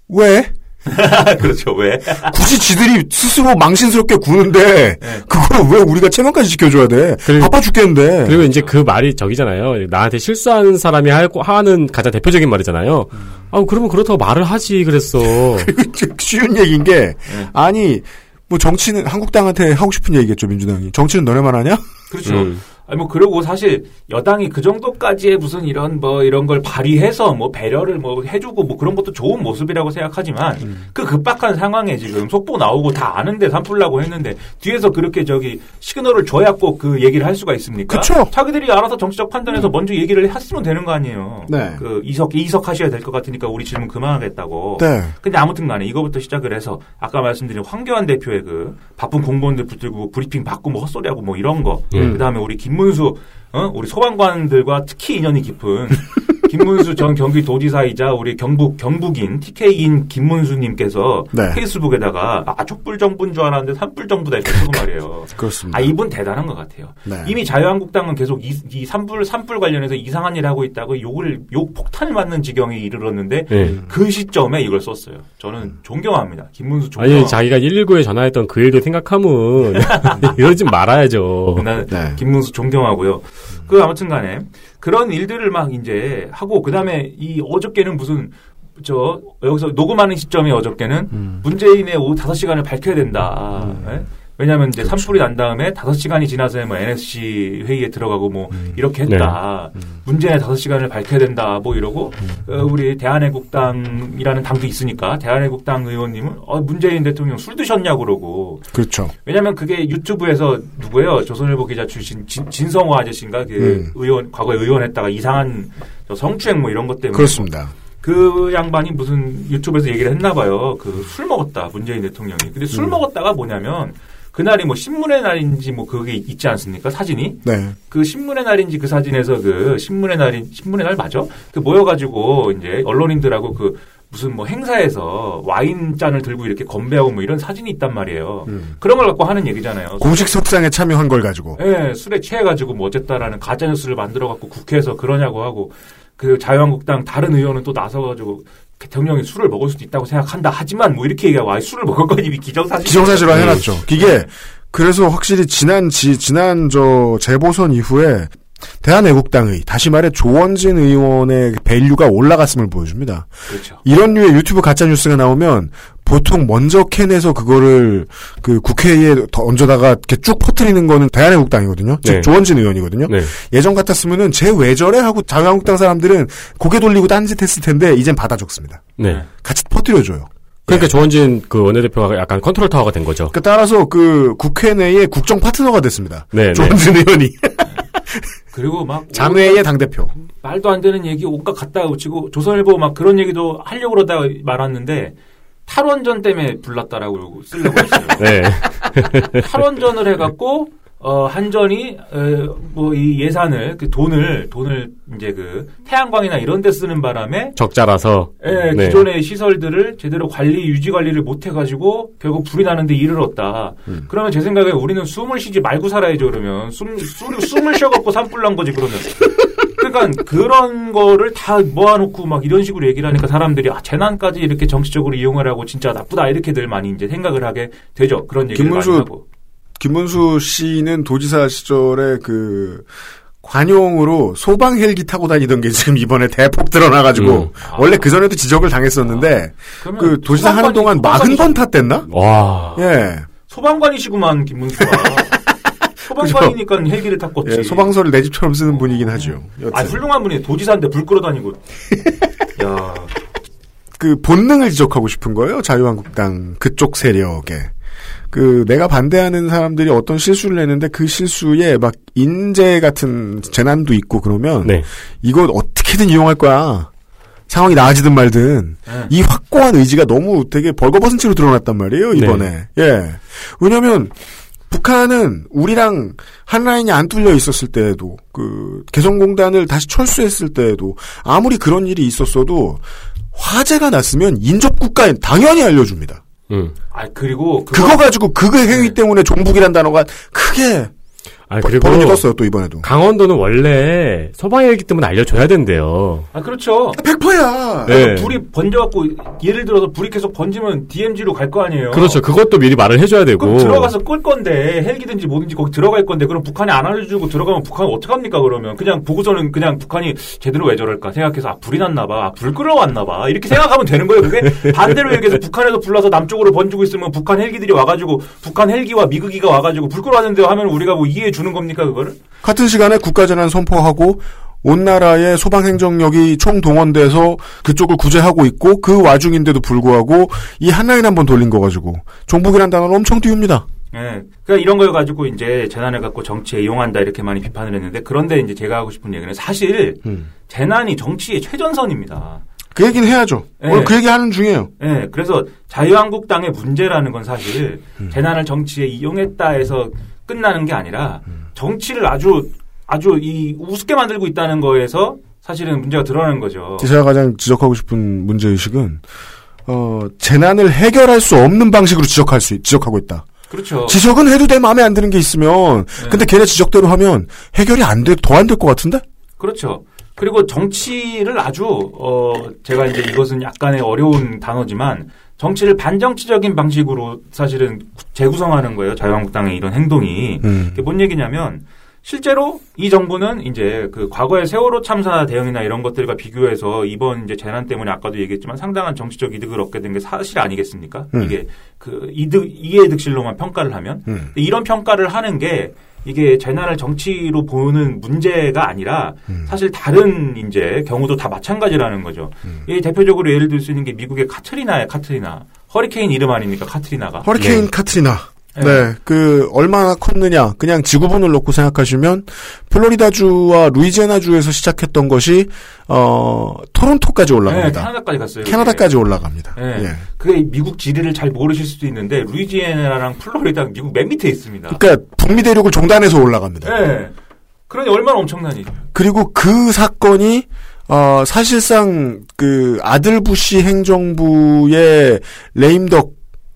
왜? 그렇죠. 왜? 굳이 지들이 스스로 망신스럽게 구는데 네. 그걸 왜 우리가 체면까지 지켜줘야 돼? 그리고- 바빠 죽겠는데. 그리고 이제 그 말이 저기잖아요. 나한테 실수하는 사람이 하고 하는 가장 대표적인 말이잖아요. 아, 그러면 그렇다고 말을 하지 그랬어. 쉬운 얘기인 게 아니 뭐 정치는 한국당한테 하고 싶은 얘기겠죠 민주당이 정치는 너네만 하냐? 그렇죠. 음. 아니 뭐 그리고 사실 여당이 그 정도까지의 무슨 이런 뭐 이런 걸 발휘해서 뭐 배려를 뭐 해주고 뭐 그런 것도 좋은 모습이라고 생각하지만 음. 그 급박한 상황에 지금 속보 나오고 다 아는데 산불나고 했는데 뒤에서 그렇게 저기 시그널을 줘야 꼭 그 얘기를 할 수가 있습니까? 그쵸. 자기들이 알아서 정치적 판단해서 먼저 얘기를 했으면 되는 거 아니에요. 네. 그 이석 이석 하셔야 될 것 같으니까 우리 질문 그만하겠다고. 네. 근데 아무튼간에 이거부터 시작을 해서 아까 말씀드린 황교안 대표의 그 바쁜 공무원들 붙들고 브리핑 받고 뭐 헛소리하고 뭐 이런 거. 음. 그다음에 우리 김 문수 어? 우리 소방관들과 특히 인연이 깊은 김문수 전 경기도지사이자 우리 경북 경북인 TK인 김문수님께서 네. 페이스북에다가 아 촛불 정부인 줄 알았는데 산불 정부다 이렇게 쓰고 말이에요. 그렇습니다. 아 이분 대단한 것 같아요. 네. 이미 자유한국당은 계속 이, 이 산불 산불 관련해서 이상한 일 하고 있다고 욕을 욕 폭탄을 맞는 지경에 이르렀는데 네. 그 시점에 이걸 썼어요. 저는 존경합니다. 김문수 존경. 아니, 자기가 119에 전화했던 그 일도 생각하면 이러지 말아야죠. 나 네. 김문수 존경하고요. 그 아무튼 간에 그런 일들을 막 이제 하고 그 다음에 이 어저께는 무슨 저 여기서 녹음하는 시점이 어저께는 음. 문재인의 오후 5시간을 밝혀야 된다. 예? 왜냐하면 이제 그렇죠. 산불이 난 다음에 5시간이 지나서 뭐 NSC 회의에 들어가고 뭐 음. 이렇게 했다. 문재인의 5시간을 밝혀야 된다. 뭐 이러고 음. 어, 우리 대한애국당이라는 당도 있으니까 대한애국당 의원님은 어, 문재인 대통령 술 드셨냐 그러고 그렇죠. 왜냐면 그게 유튜브에서 누구예요? 조선일보 기자 출신 진, 성호 아저씨인가 그 음. 의원 과거에 의원했다가 이상한 저 성추행 뭐 이런 것 때문에 그렇습니다. 그 양반이 무슨 유튜브에서 얘기를 했나 봐요. 그 술 먹었다 문재인 대통령이. 근데 술 음. 먹었다가 뭐냐면 그날이 뭐 신문의 날인지 뭐 그게 있지 않습니까? 사진이? 네. 그 신문의 날인지 그 사진에서 그 신문의 날인 신문의 날 맞아? 그 모여 가지고 이제 언론인들하고 그 무슨 뭐 행사에서 와인 잔을 들고 이렇게 건배하고 뭐 이런 사진이 있단 말이에요. 그런 걸 갖고 하는 얘기잖아요. 공식 석상에 참여한 걸 가지고. 예, 술에 취해 가지고 뭐 어쨌다라는 가짜 뉴스를 만들어 갖고 국회에서 그러냐고 하고 그 자유한국당 다른 의원은 또 나서 가지고 대통령이 술을 먹을 수도 있다고 생각한다. 하지만 뭐 이렇게 얘기하고 아, 술을 먹을 건 이미 기정사실. 기정사실화 해놨죠. 이게 그래서 확실히 지난 지 지난 저 재보선 이후에 대한애국당의 다시 말해 조원진 의원의 value가 올라갔음을 보여줍니다. 그렇죠. 이런 류의 유튜브 가짜 뉴스가 나오면 보통 먼저 캔해서 그거를 그 국회에 더 얹어다가 이렇게 쭉 퍼뜨리는 거는 대한애국당이거든요. 즉 네. 조원진 의원이거든요. 네. 예전 같았으면은 쟤왜 저래 하고 자유한국당 사람들은 고개 돌리고 딴짓 했을 텐데 이젠 받아 적습니다. 네. 같이 퍼뜨려줘요. 그러니까 조원진 그 원내대표가 약간 컨트롤 타워가 된 거죠. 그 따라서 그 국회 내의 국정 파트너가 됐습니다. 네, 네. 조원진 의원이 그리고 막 장외의 당 대표. 말도 안 되는 얘기 옷값 갖다가 붙이고 조선일보 막 그런 얘기도 하려고 그러다가 말았는데 탈원전 때문에 불났다라고 쓰려고 했어요. 네. 탈원전을 해갖고 어 한전이 뭐 이 예산을 그 돈을 돈을 이제 그 태양광이나 이런 데 쓰는 바람에 적자라서. 예, 네. 기존의 시설들을 제대로 관리 유지 관리를 못 해 가지고 결국 불이 나는데 이르렀다. 음. 그러면 제 생각에 우리는 숨을 쉬지 말고 살아야죠. 그러면 숨 숨- 숨을 쉬어 갖고 산불 난 거지 그러면. 그러니까 그런 거를 다 모아놓고 막 이런 식으로 얘기를 하니까 사람들이 아 재난까지 이렇게 정치적으로 이용하라고 진짜 나쁘다 이렇게들 많이 이제 생각을 하게 되죠. 그런 얘기를 김문수 많이 하고. 김문수 씨는 도지사 시절에 그 관용으로 소방 헬기 타고 다니던 게 지금 이번에 대폭 드러나가지고 음. 원래 그 전에도 지적을 당했었는데 그러면 그 도지사 하는 동안 마흔 번 탔댔나? 와. 예. 소방관이시구만 김문수가. 소방관이니까 헬기를 탔겠지. 예, 소방서를 내 집처럼 쓰는 분이긴 하죠. 여튼. 아 훌륭한 분이 도지사인데 불 끌어다니고. 야. 그 본능을 지적하고 싶은 거예요. 자유한국당 그쪽 세력에. 그 내가 반대하는 사람들이 어떤 실수를 했는데 그 실수에 막 인재 같은 재난도 있고 그러면 네. 이거 어떻게든 이용할 거야. 상황이 나아지든 말든 네. 이 확고한 의지가 너무 되게 벌거벗은 채로 드러났단 말이에요 이번에. 예. 왜냐하면 북한은 우리랑 한 라인이 안 뚫려 있었을 때에도 그 개성공단을 다시 철수했을 때에도 아무리 그런 일이 있었어도 화재가 났으면 인접 국가에 당연히 알려줍니다. 음. 아 그리고 그거 가지고 그거 행위 때문에 종북이란 단어가 크게 아, 버- 그리고 번개 떴어요 또 이번에도. 강원도는 원래 소방헬기 때문에 알려줘야 된대요. 아 그렇죠. 100%야. 네. 불이 번져갖고 예를 들어서 불이 계속 번지면 DMZ로 갈 거 아니에요. 그렇죠. 그것도 미리 말을 해줘야 되고. 그럼 들어가서 끌 건데 헬기든지 뭐든지 거기 들어갈 건데 그럼 북한이 안 알려주고 들어가면 북한 어떡 합니까 그러면 그냥 보고서는 그냥 북한이 제대로 왜 저럴까 생각해서 아 불이 났나봐 아, 불 끌어왔나봐 이렇게 생각하면 되는 거예요 그게 반대로 얘기해서 북한에서 불나서 남쪽으로 번지고 있으면 북한 헬기들이 와가지고 북한 헬기와 미국기가 와가지고 불 끌어왔는데 하면 우리가 뭐 이해해 주는 겁니까 그거를 같은 시간에 국가재난 선포하고 온 나라의 소방행정력이 총동원돼서 그쪽을 구제하고 있고 그 와중인데도 불구하고 이 한라인 한번 돌린 거 가지고 종북이란 단어는 엄청 띄웁니다. 예. 그러니까 이런 걸 가지고 이제 재난을 갖고 정치에 이용한다 이렇게 많이 비판을 했는데 그런데 이제 제가 하고 싶은 얘기는 사실 재난이 정치의 최전선입니다. 그 얘기는 해야죠. 네. 오늘 그 얘기 하는 중이에요. 예, 그래서 자유한국당의 문제라는 건 사실 재난을 정치에 이용했다 해서 끝나는 게 아니라 정치를 아주 아주 이 우습게 만들고 있다는 거에서 사실은 문제가 드러나는 거죠. 제가 가장 지적하고 싶은 문제 의식은 어, 재난을 해결할 수 없는 방식으로 지적할 수 있- 지적하고 있다. 그렇죠. 지적은 해도 돼 마음에 안 드는 게 있으면 근데 걔네 지적대로 하면 해결이 안 돼 더 안 될 것 같은데? 그렇죠. 그리고 정치를 아주 어 제가 이제 이것은 약간의 어려운 단어지만 정치를 반정치적인 방식으로 사실은 재구성하는 거예요. 자유한국당의 이런 행동이. 음. 그게 뭔 얘기냐면 실제로 이 정부는 이제 그 과거의 세월호 참사 대응이나 이런 것들과 비교해서 이번 이제 재난 때문에 아까도 얘기했지만 상당한 정치적 이득을 얻게 된 게 사실 아니겠습니까? 음. 이게 그 이득 이해 득실로만 평가를 하면 음. 이런 평가를 하는 게 이게 재난을 정치로 보는 문제가 아니라 음. 사실 다른 이제 경우도 다 마찬가지라는 거죠. 음. 이 대표적으로 예를 들 수 있는 게 미국의 카트리나의 카트리나 허리케인 이름 아닙니까 카트리나가. 허리케인 카트리나. 네, 그 얼마나 컸느냐 그냥 지구본을 놓고 생각하시면 플로리다주와 루이지애나주에서 시작했던 것이 어 토론토까지 네, 올라갑니다. 캐나다까지 갔어요. 캐나다까지 올라갑니다. 네. 예. 그게 미국 지리를 잘 모르실 수도 있는데 루이지애나랑 플로리다 미국 맨 밑에 있습니다. 그러니까 북미 대륙을 종단해서 올라갑니다. 네. 그러니 얼마나 엄청나니. 그리고 그 사건이 어 사실상 그 아들 부시 행정부의 레임덕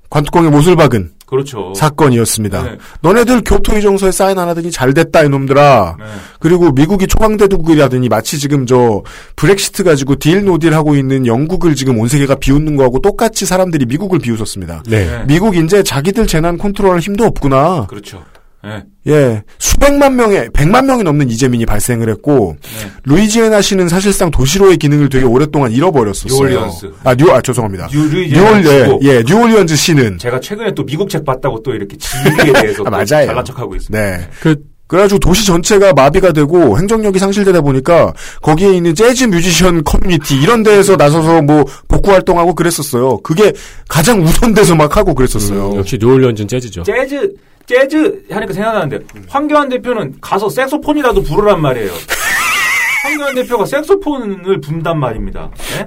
관뚜껑에 못을 박은 그렇죠. 사건이었습니다. 네. 너네들 교토의정서에 사인 안 하더니 잘 됐다 이놈들아. 네. 그리고 미국이 초강대국이라더니 마치 지금 저 브렉시트 가지고 deal no deal 하고 있는 영국을 지금 온 세계가 비웃는 거하고 똑같이 사람들이 미국을 비웃었습니다. 네. 네. 미국 이제 자기들 재난 컨트롤할 힘도 없구나. 그렇죠. 네. 예, 수백만 명의 백만 명이 넘는 이재민이 발생을 했고 네. 루이지애나시는 사실상 도시로의 기능을 되게 오랫동안 잃어버렸었어요. 뉴올리언스. 아, 뉴, 아 죄송합니다. 뉴- 루이지애나 뉴올, 예. 예, 뉴올리언즈 시는 제가 최근에 또 미국 책 봤다고 또 이렇게 지리에 대해서 아, 또 맞아요. 잘난 척하고 있습니다. 네. 그 그래가지고 도시 전체가 마비가 되고 행정력이 상실되다 보니까 거기에 있는 재즈 뮤지션 커뮤니티 이런 데에서 나서서 뭐 복구 활동하고 그랬었어요. 그게 가장 우선돼서 막 하고 그랬었어요. 음, 역시 뉴올리언즈는 재즈죠. 재즈 재즈 하니까 생각나는데 황교안 대표는 가서 색소폰이라도 부르란 말이에요. 황교안 대표가 색소폰을 분단 말입니다. 네?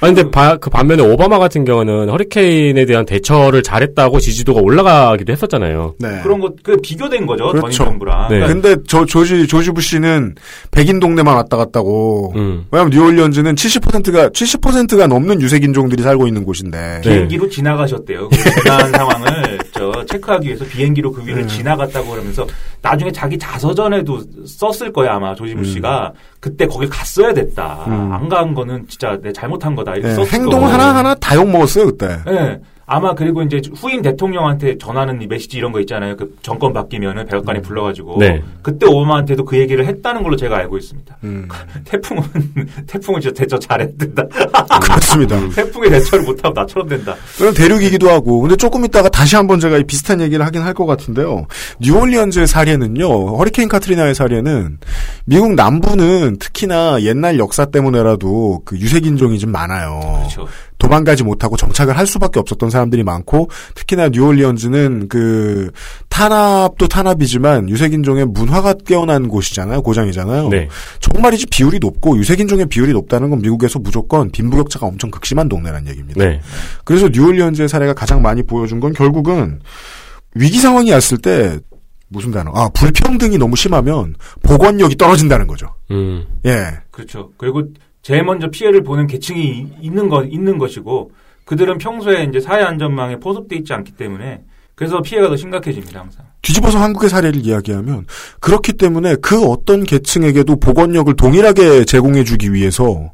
아 근데 바- 그 반면에 오바마 같은 경우는 허리케인에 대한 대처를 잘했다고 지지도가 올라가기도 했었잖아요. 네. 그런 것 그 비교된 거죠 그렇죠. 전임 정부랑. 네. 그러니까 근데 저 조지 조지 부시는 백인 동네만 왔다 갔다고. 음. 왜냐면 뉴올리언즈는 70%가 70%가 넘는 유색 인종들이 살고 있는 곳인데. 네. 비행기로 지나가셨대요. 그 상황을 저 체크하기 위해서 비행기로 그 위를 음. 지나갔다고 그러면서 나중에 자기 자서전에도 썼을 거야 아마 조지부 씨가 그때 거길 갔어야 됐다. 음. 안간 거는 진짜 내 잘못한 거다 이렇게 예, 썼을 행동. 하나 하나 다 욕 먹었어요 그때. 예. 아마 그리고 이제 후임 대통령한테 전하는 이 메시지 이런 거 있잖아요. 그 정권 바뀌면은 백악관에 불러가지고 네. 그때 오바마한테도 그 얘기를 했다는 걸로 제가 알고 있습니다. 음, 태풍은 태풍은 진짜 대처 잘했다. 그렇습니다. 태풍의 대처를 못하고 나처럼 된다. 그런 대륙이기도 하고, 근데 조금 있다가 다시 한번 제가 이 비슷한 얘기를 하긴 할 것 같은데요. 뉴올리언즈의 사례는요, 허리케인 카트리나의 사례는 미국 남부는 특히나 옛날 역사 때문에라도 그 유색인종이 좀 많아요. 그렇죠. 도망가지 못하고 정착을 할 수밖에 없었던 사람들이 많고, 특히나 뉴올리언즈는 그 탄압도 탄압이지만 유색인종의 문화가 깨어난 곳이잖아요. 고장이잖아요. 네. 정말이지 비율이 높고 유색인종의 비율이 높다는 건 미국에서 무조건 빈부격차가 엄청 극심한 동네란 얘기입니다. 네. 그래서 뉴올리언즈의 사례가 가장 많이 보여준 건 결국은 위기 상황이 왔을 때 무슨 단어? 아 불평등이 너무 심하면 복원력이 떨어진다는 거죠. 음. 예, 그렇죠. 그리고 제일 먼저 피해를 보는 계층이 있는 거 있는 것이고 그들은 평소에 이제 사회 안전망에 포섭돼 있지 않기 때문에 그래서 피해가 더 심각해집니다 항상. 뒤집어서 한국의 사례를 이야기하면 그렇기 때문에 그 어떤 계층에게도 복원력을 동일하게 제공해주기 위해서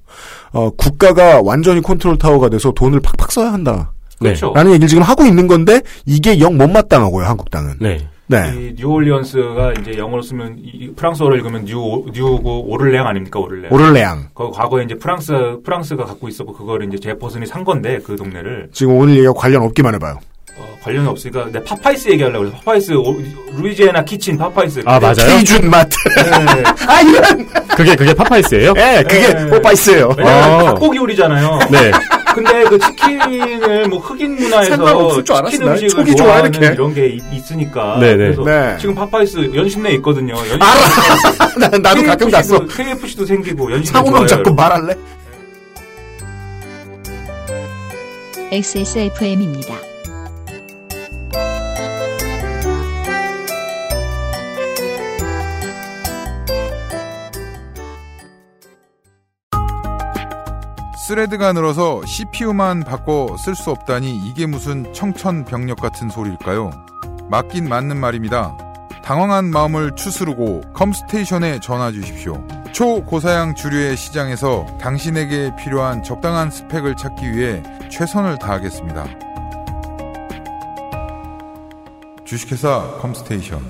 어, 국가가 완전히 컨트롤 타워가 돼서 돈을 팍팍 써야 한다. 네. 그렇죠. 라는 얘기를 지금 하고 있는 건데 이게 영 못마땅하고요 한국당은. 네. 네. 이 뉴올리언스가 이제 영어로 쓰면 이 프랑스어로 읽으면 뉴 뉴고 오를레앙 아닙니까 오를레앙. 오를레앙. 그 과거에 이제 프랑스 프랑스가 갖고 있었고 그거를 이제 제퍼슨이 산 건데 그 동네를 지금 오늘 얘기와 관련 없기만 해봐요. 어, 관련이 없으니까 내 파파이스 얘기하려고 그래서 파파이스 오- 루이지애나 키친 파파이스. 아, 맞아요? 케이준 마트. 네. 아 이런. 그게 그게 파파이스예요? 예, 그게 네. 파파이스예요. 왜냐면 아. 닭고기 요리잖아요. 네. 근데 그 치킨을 뭐 흑인 문화에서. 치킨 난 음식을 촉이 좋아, 좋아하는 이렇게. 이런 게 있- 있으니까. 네네. 그래서 네. 지금 파파이스 연신내 있거든요. 연신 나, 나도 가끔 갔어. KFC도 생기고 연신내 상호명. 자꾸 말할래? XSFM입니다. thread가 늘어서 CPU만 바꿔 쓸 수 없다니 이게 무슨 청천벽력 같은 소리일까요? 맞긴 맞는 말입니다. 당황한 마음을 추스르고 컴스테이션에 전화 주십시오. 초고사양 주류의 시장에서 당신에게 필요한 적당한 스펙을 찾기 위해 최선을 다하겠습니다. 주식회사 컴스테이션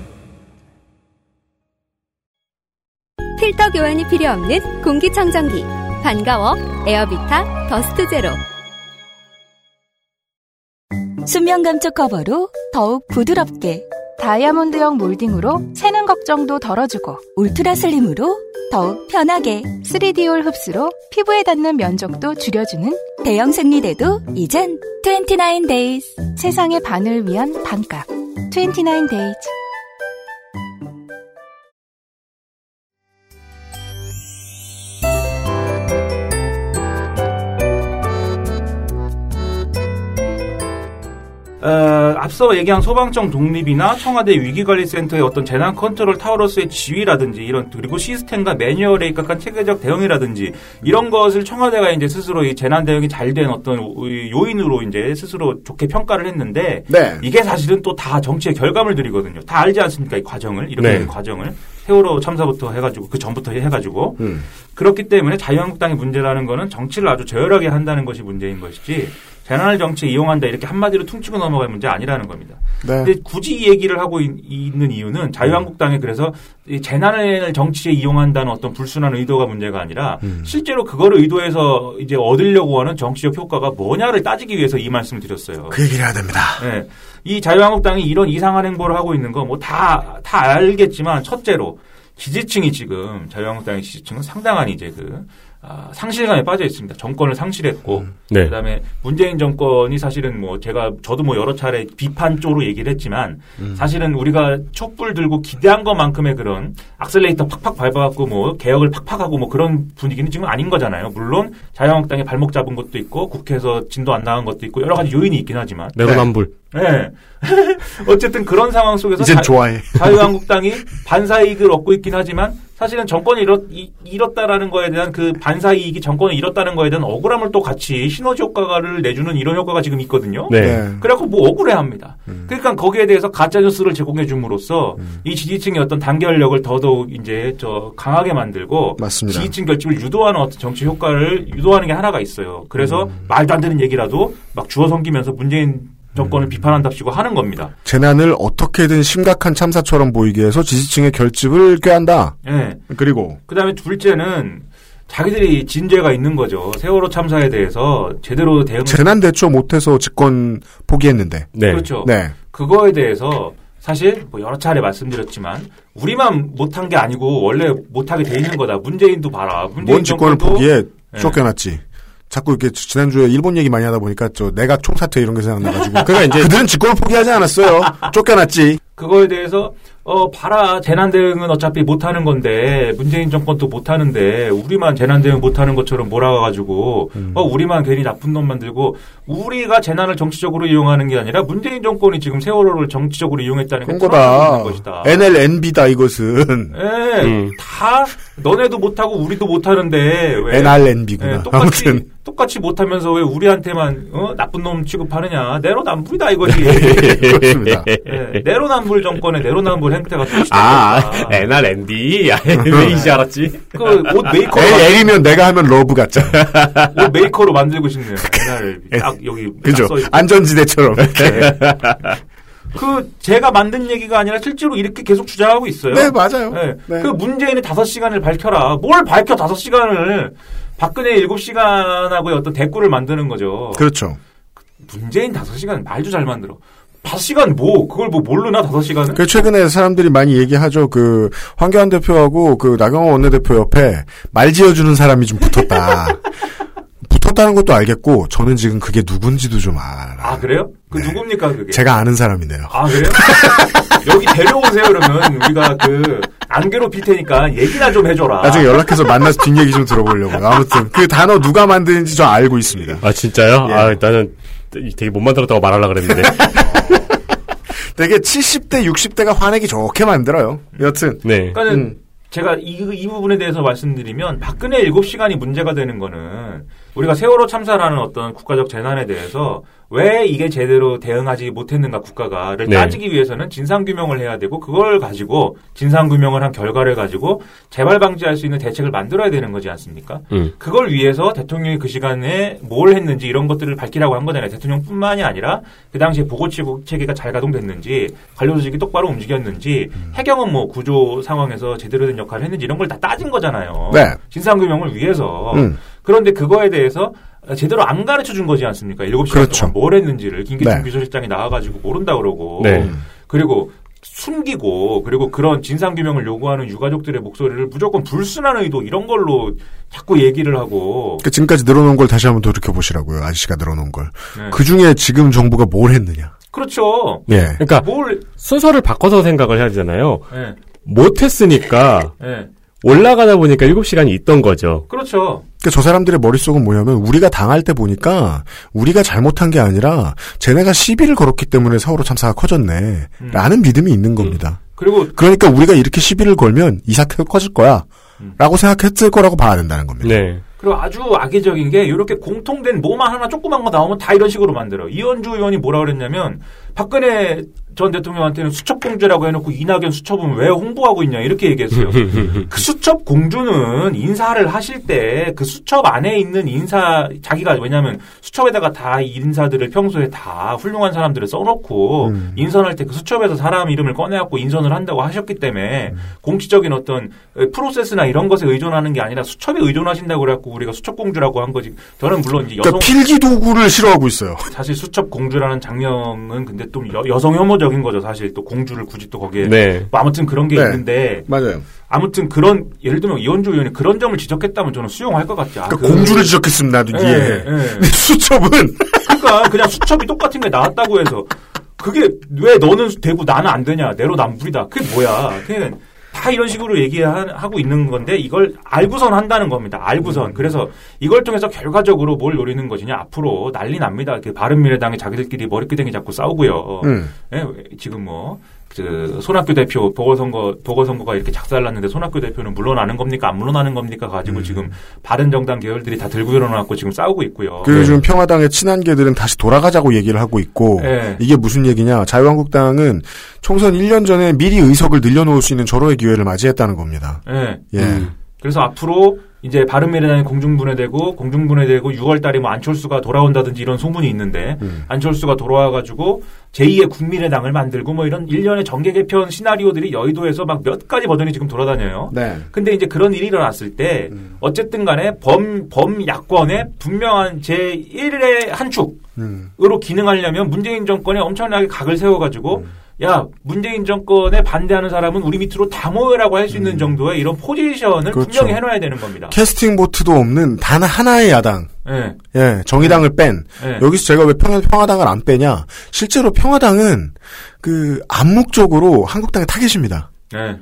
필터 교환이 필요 없는 공기청정기 반가워. 에어비타 더스트 제로. 수면 감촉 커버로 더욱 부드럽게 다이아몬드형 몰딩으로 새는 걱정도 덜어주고 ultra slim으로 더욱 편하게 3D올 흡수로 피부에 닿는 면적도 줄여주는 대형 생리대도 이젠 29days 세상의 반을 위한 반값. 29days. 어, 앞서 얘기한 소방청 독립이나 청와대 위기관리센터의 어떤 재난 컨트롤 타워로서의 지위라든지 이런 그리고 시스템과 매뉴얼에 입각한 체계적 대응이라든지 이런 것을 청와대가 이제 스스로 이 재난 대응이 잘 된 어떤 요인으로 이제 스스로 좋게 평가를 했는데 네. 이게 사실은 또 다 정치의 결과물들이거든요. 다 알지 않습니까? 이 과정을 이렇게 네. 된 과정을 세월호 참사부터 해가지고 그 전부터 해가지고 음. 그렇기 때문에 자유한국당의 문제라는 거는 정치를 아주 저열하게 한다는 것이 문제인 것이지 재난을 정치에 이용한다 이렇게 한마디로 퉁치고 넘어갈 문제 아니라는 겁니다. 네. 근데 굳이 이 얘기를 하고 있, 는 이유는 자유한국당이 그래서 이 재난을 정치에 이용한다는 어떤 불순한 의도가 문제가 아니라 음. 실제로 그거를 의도해서 이제 얻으려고 하는 정치적 효과가 뭐냐를 따지기 위해서 이 말씀을 드렸어요. 그 얘기를 해야 됩니다. 네. 이 자유한국당이 이런 이상한 행보를 하고 있는 거 뭐 다 다 알겠지만 첫째로 지지층이 지금 자유한국당의 지지층은 상당한 이제 그 아, 상실감에 빠져 있습니다. 정권을 상실했고 네. 그다음에 문재인 정권이 사실은 뭐 제가 저도 뭐 여러 차례 비판 쪽으로 얘기를 했지만 사실은 우리가 촛불 들고 기대한 것만큼의 그런 악셀레이터 팍팍 밟아갖고 뭐 개혁을 팍팍 하고 뭐 그런 분위기는 지금 아닌 거잖아요. 물론 자유한국당이 발목 잡은 것도 있고 국회에서 진도 안 나간 것도 있고 여러 가지 요인이 있긴 하지만 내로남불. 네. 어쨌든 그런 상황 속에서 자- 좋아해. 자유한국당이 반사이익을 얻고 있긴 하지만 사실은 정권이 잃었, 이- 잃었다라는 거에 대한 그 반사 이익이 정권을 잃었다는 거에 대한 억울함을 또 같이 시너지 효과를 내주는 이런 효과가 지금 있거든요. 네. 네. 그래갖고 뭐 억울해 합니다. 음. 그러니까 거기에 대해서 가짜 뉴스를 제공해 줌으로써 이 지지층의 어떤 단결력을 더더욱 이제 저 강하게 만들고 맞습니다. 지지층 결집을 유도하는 어떤 정치 효과를 유도하는 게 하나가 있어요. 그래서 음. 말도 안 되는 얘기라도 막 주워 섬기면서 문재인 정권을 비판한답시고 하는 겁니다. 재난을 어떻게든 심각한 참사처럼 보이게 해서 지지층의 결집을 꾀한다. 예. 그리고 그다음에 둘째는 자기들이 진죄가 있는 거죠. 세월호 참사에 대해서 제대로 대응 재난 대처 못해서 집권 포기했는데. 네. 그렇죠. 네. 그거에 대해서 사실 뭐 여러 차례 말씀드렸지만 우리만 못한 게 아니고 원래 못하게 돼 있는 거다. 문재인도 봐라. 문재인 뭔 직권을 정권도 포기해 네. 쫓겨났지. 자꾸 이렇게 지난주에 일본 얘기 많이 하다 보니까 저 내각 총사퇴 이런 게 생각나가지고. 그러니까 이제 그들은 직권을 포기하지 않았어요. 쫓겨났지. 그거에 대해서 어 봐라 재난 대응은 어차피 못하는 건데 문재인 정권도 못하는데 우리만 재난 대응 못하는 것처럼 몰아가가지고 음. 어 우리만 괜히 나쁜 놈 만들고 우리가 재난을 정치적으로 이용하는 게 아니라 문재인 정권이 지금 세월호를 정치적으로 이용했다는 게 거다. 것이다. NLNB다 이것은. 예, 음. 다 너네도 못하고 우리도 못하는데 왜 NRNB구나. 예, 똑같이 아무튼. 똑같이 못하면서 왜 우리한테만 어, 나쁜 놈 취급하느냐 내로남불이다 이거지. 그렇습니다. 예, 내로남불 정권의 내로남불 행태가 또 아, 시작됐다. NRNB. 왜 이제 알았지? 그 옷 메이커로 애, L이면 내가 하면 love. 만- 옷 메이커로 만들고 싶네요. 옛날 딱 여기 딱 그죠? 안전지대처럼. 이렇게. 그 제가 만든 얘기가 아니라 실제로 이렇게 계속 주장하고 있어요. 네, 맞아요. 네. 네. 그 문재인의 다섯 시간을 밝혀라. 뭘 밝혀 다섯 시간을 박근혜 일곱 시간하고의 어떤 대꾸를 만드는 거죠. 그렇죠. 문재인 다섯 시간 말도 잘 만들어. 다섯 시간 뭐 그걸 뭐 모르나 다섯 시간은? 그 최근에 사람들이 많이 얘기하죠. 그 황교안 대표하고 그 나경원 원내대표 옆에 말 지어주는 사람이 좀 붙었다. 붙었다는 것도 알겠고 저는 지금 그게 누군지도 좀 알아. 아 그래요? 그 네. 누굽니까 그게? 제가 아는 사람이네요. 아 그래요? 여기 데려오세요 그러면 우리가 그 안 괴롭힐 테니까 얘기나 좀 해줘라. 나중에 연락해서 만나서 뒷얘기 좀 들어보려고요. 아무튼 그 단어 누가 만드는지 저 알고 있습니다. 아, 진짜요? 예. 아, 나는 되게 못 만들었다고 말하려고 그랬는데. 되게 70대, 60대가 화내기 좋게 만들어요. 여튼 네. 그러니까는 음. 제가 이, 이 부분에 대해서 말씀드리면 박근혜 7시간이 문제가 되는 거는 우리가 세월호 참사라는 어떤 국가적 재난에 대해서 왜 이게 제대로 대응하지 못했는가 국가가를 네. 따지기 위해서는 진상 규명을 해야 되고 그걸 가지고 진상 규명을 한 결과를 가지고 재발 방지할 수 있는 대책을 만들어야 되는 거지 않습니까? 음. 그걸 위해서 대통령이 그 시간에 뭘 했는지 이런 것들을 밝히라고 한 거잖아요. 대통령뿐만이 아니라 그 당시에 보고 체계가 잘 가동됐는지 관료 조직이 똑바로 움직였는지 해경은 뭐 구조 상황에서 제대로 된 역할을 했는지 이런 걸 다 따진 거잖아요. 네. 진상 규명을 위해서. 음. 그런데 그거에 대해서 제대로 안 가르쳐 준 거지 않습니까? 일곱 시간 그렇죠. 동안 뭘 했는지를 김기춘 네. 비서실장이 나와 가지고 모른다 그러고. 네. 그리고 숨기고 그리고 그런 진상 규명을 요구하는 유가족들의 목소리를 무조건 불순한 의도 이런 걸로 자꾸 얘기를 하고 그 지금까지 늘어놓은 걸 다시 한번 돌이켜 보시라고요. 아저씨가 늘어놓은 걸. 네. 그 중에 지금 정부가 뭘 했느냐? 그렇죠. 예. 그러니까 뭘 순서를 바꿔서 생각을 해야 되잖아요. 예. 못했으니까 예. 올라가다 보니까 7시간이 있던 거죠. 그렇죠. 그러니까 저 사람들의 머릿속은 뭐냐면 우리가 당할 때 보니까 우리가 잘못한 게 아니라 쟤네가 시비를 걸었기 때문에 사고로 참사가 커졌네. 음. 라는 믿음이 있는 겁니다. 그리고 그러니까 우리가 이렇게 시비를 걸면 이 사태가 커질 거야. 음. 라고 생각했을 거라고 봐야 된다는 겁니다. 네. 그리고 아주 악의적인 게 이렇게 공통된 뭐만 하나 조그만 거 나오면 다 이런 식으로 만들어. 이현주 의원이 뭐라 그랬냐면 박근혜 전 대통령한테는 수첩 공주라고 해놓고 이낙연 수첩은 왜 홍보하고 있냐 이렇게 얘기했어요. 그 수첩 공주는 인사를 하실 때 그 수첩 안에 있는 인사 자기가 왜냐하면 수첩에다가 다이 인사들을 평소에 다 훌륭한 사람들을 써놓고 음. 인선할 때 그 수첩에서 사람 이름을 꺼내갖고 인선을 한다고 하셨기 때문에 공식적인 어떤 프로세스나 이런 것에 의존하는 게 아니라 수첩에 의존하신다고 그래갖고 우리가 수첩 공주라고 한 거지. 저는 물론 이제 여성 그러니까 필기 도구를 싫어하고 있어요. 사실 수첩 공주라는 장면은 근데 또 여, 성 혐오적인 거죠. 사실 또 공주를 굳이 또 거기에 네. 뭐 아무튼 그런 게 네. 있는데 맞아요. 아무튼 그런 예를 들면 이현주 의원이 그런 점을 지적했다면 저는 수용할 것 같지. 아, 그러니까 그- 공주를 지적했으면 나도 예, 이해해. 예. 근데 수첩은 그러니까 그냥 수첩이 똑같은 게 나왔다고 해서 그게 왜 너는 되고 나는 안 되냐 내로남불이다. 그게 뭐야? 그냥 다 이런 식으로 얘기하고 있는 건데 이걸 알고선 한다는 겁니다. 알고선. 그래서 이걸 통해서 결과적으로 뭘 노리는 것이냐 앞으로 난리 납니다. 그 바른미래당이 자기들끼리 머리끄댕이 잡고 싸우고요. 음. 예, 지금 뭐. 그 손학규 대표 보궐선거 보궐선거가 이렇게 작살났는데 손학규 대표는 물러나는 겁니까 안 물러나는 겁니까 가지고 음. 지금 바른 정당 계열들이 다 들고 일어나고 지금 싸우고 있고요. 그리고 지금 평화당의 친한계들은 다시 돌아가자고 얘기를 하고 있고 네. 이게 무슨 얘기냐 자유한국당은 총선 1년 전에 미리 의석을 늘려놓을 수 있는 절호의 기회를 맞이했다는 겁니다. 예. 예. 그래서 앞으로 이제 바른미래당이 공중분해되고 공중분해되고 6월 달에 뭐 안철수가 돌아온다든지 이런 소문이 있는데 음. 안철수가 돌아와가지고 제2의 국민의당을 만들고 뭐 이런 일련의 정계 개편 시나리오들이 여의도에서 막 몇 가지 버전이 지금 돌아다녀요. 네. 근데 이제 그런 일이 일어났을 때 음. 어쨌든 간에 범, 범 야권의 분명한 제1의 한 축, 음. 으로 기능하려면 문재인 정권에 엄청나게 각을 세워가지고 음. 야 문재인 정권에 반대하는 사람은 우리 밑으로 다 모여라고 할 수 있는 정도의 이런 포지션을 음. 그렇죠. 분명히 해놔야 되는 겁니다. 캐스팅 보트도 없는 단 하나의 야당. 예, 예, 정의당을 뺀. 예. 여기서 제가 왜 평, 평화당을 안 빼냐? 실제로 평화당은 그 암묵적으로 한국당의 타겟입니다. 예.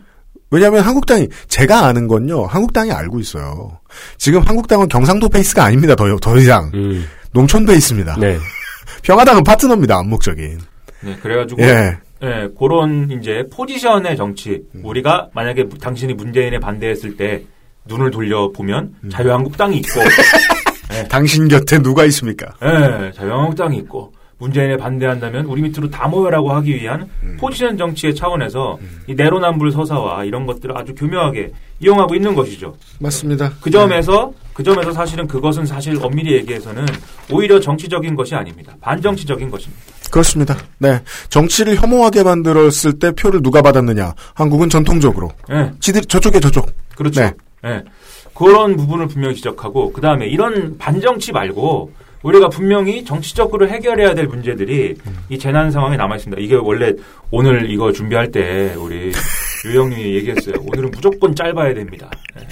왜냐하면 한국당이 제가 아는 건요. 한국당이 알고 있어요. 지금 한국당은 경상도 베이스가 아닙니다. 더, 더 이상 음. 농촌 베이스입니다. 네. 평화당은 파트너입니다. 암묵적인. 네, 그래가지고 예. 예, 그런 이제 포지션의 정치 음. 우리가 만약에 무- 당신이 문재인에 반대했을 때 눈을 돌려 보면 음. 자유한국당이 있고 당신 곁에 누가 있습니까? 예, 자유한국당이 있고 문재인에 반대한다면 우리 밑으로 다 모여라고 하기 위한 음. 포지션 정치의 차원에서 이 내로남불 서사와 이런 것들을 아주 교묘하게 이용하고 있는 것이죠. 맞습니다. 그 점에서 그 점에서 사실은 그것은 사실 엄밀히 얘기해서는 오히려 정치적인 것이 아닙니다. 반정치적인 것입니다. 그렇습니다. 네. 정치를 혐오하게 만들었을 때 표를 누가 받았느냐? 한국은 전통적으로. 예. 지들, 저쪽에 저쪽. 그렇죠. 네. 예. 그런 부분을 분명히 지적하고 그 다음에 이런 반정치 말고 우리가 분명히 정치적으로 해결해야 될 문제들이 이 재난 상황에 남아 있습니다. 이게 원래 오늘 이거 준비할 때 우리 유영님이 얘기했어요. 오늘은 무조건 짧아야 됩니다. 예.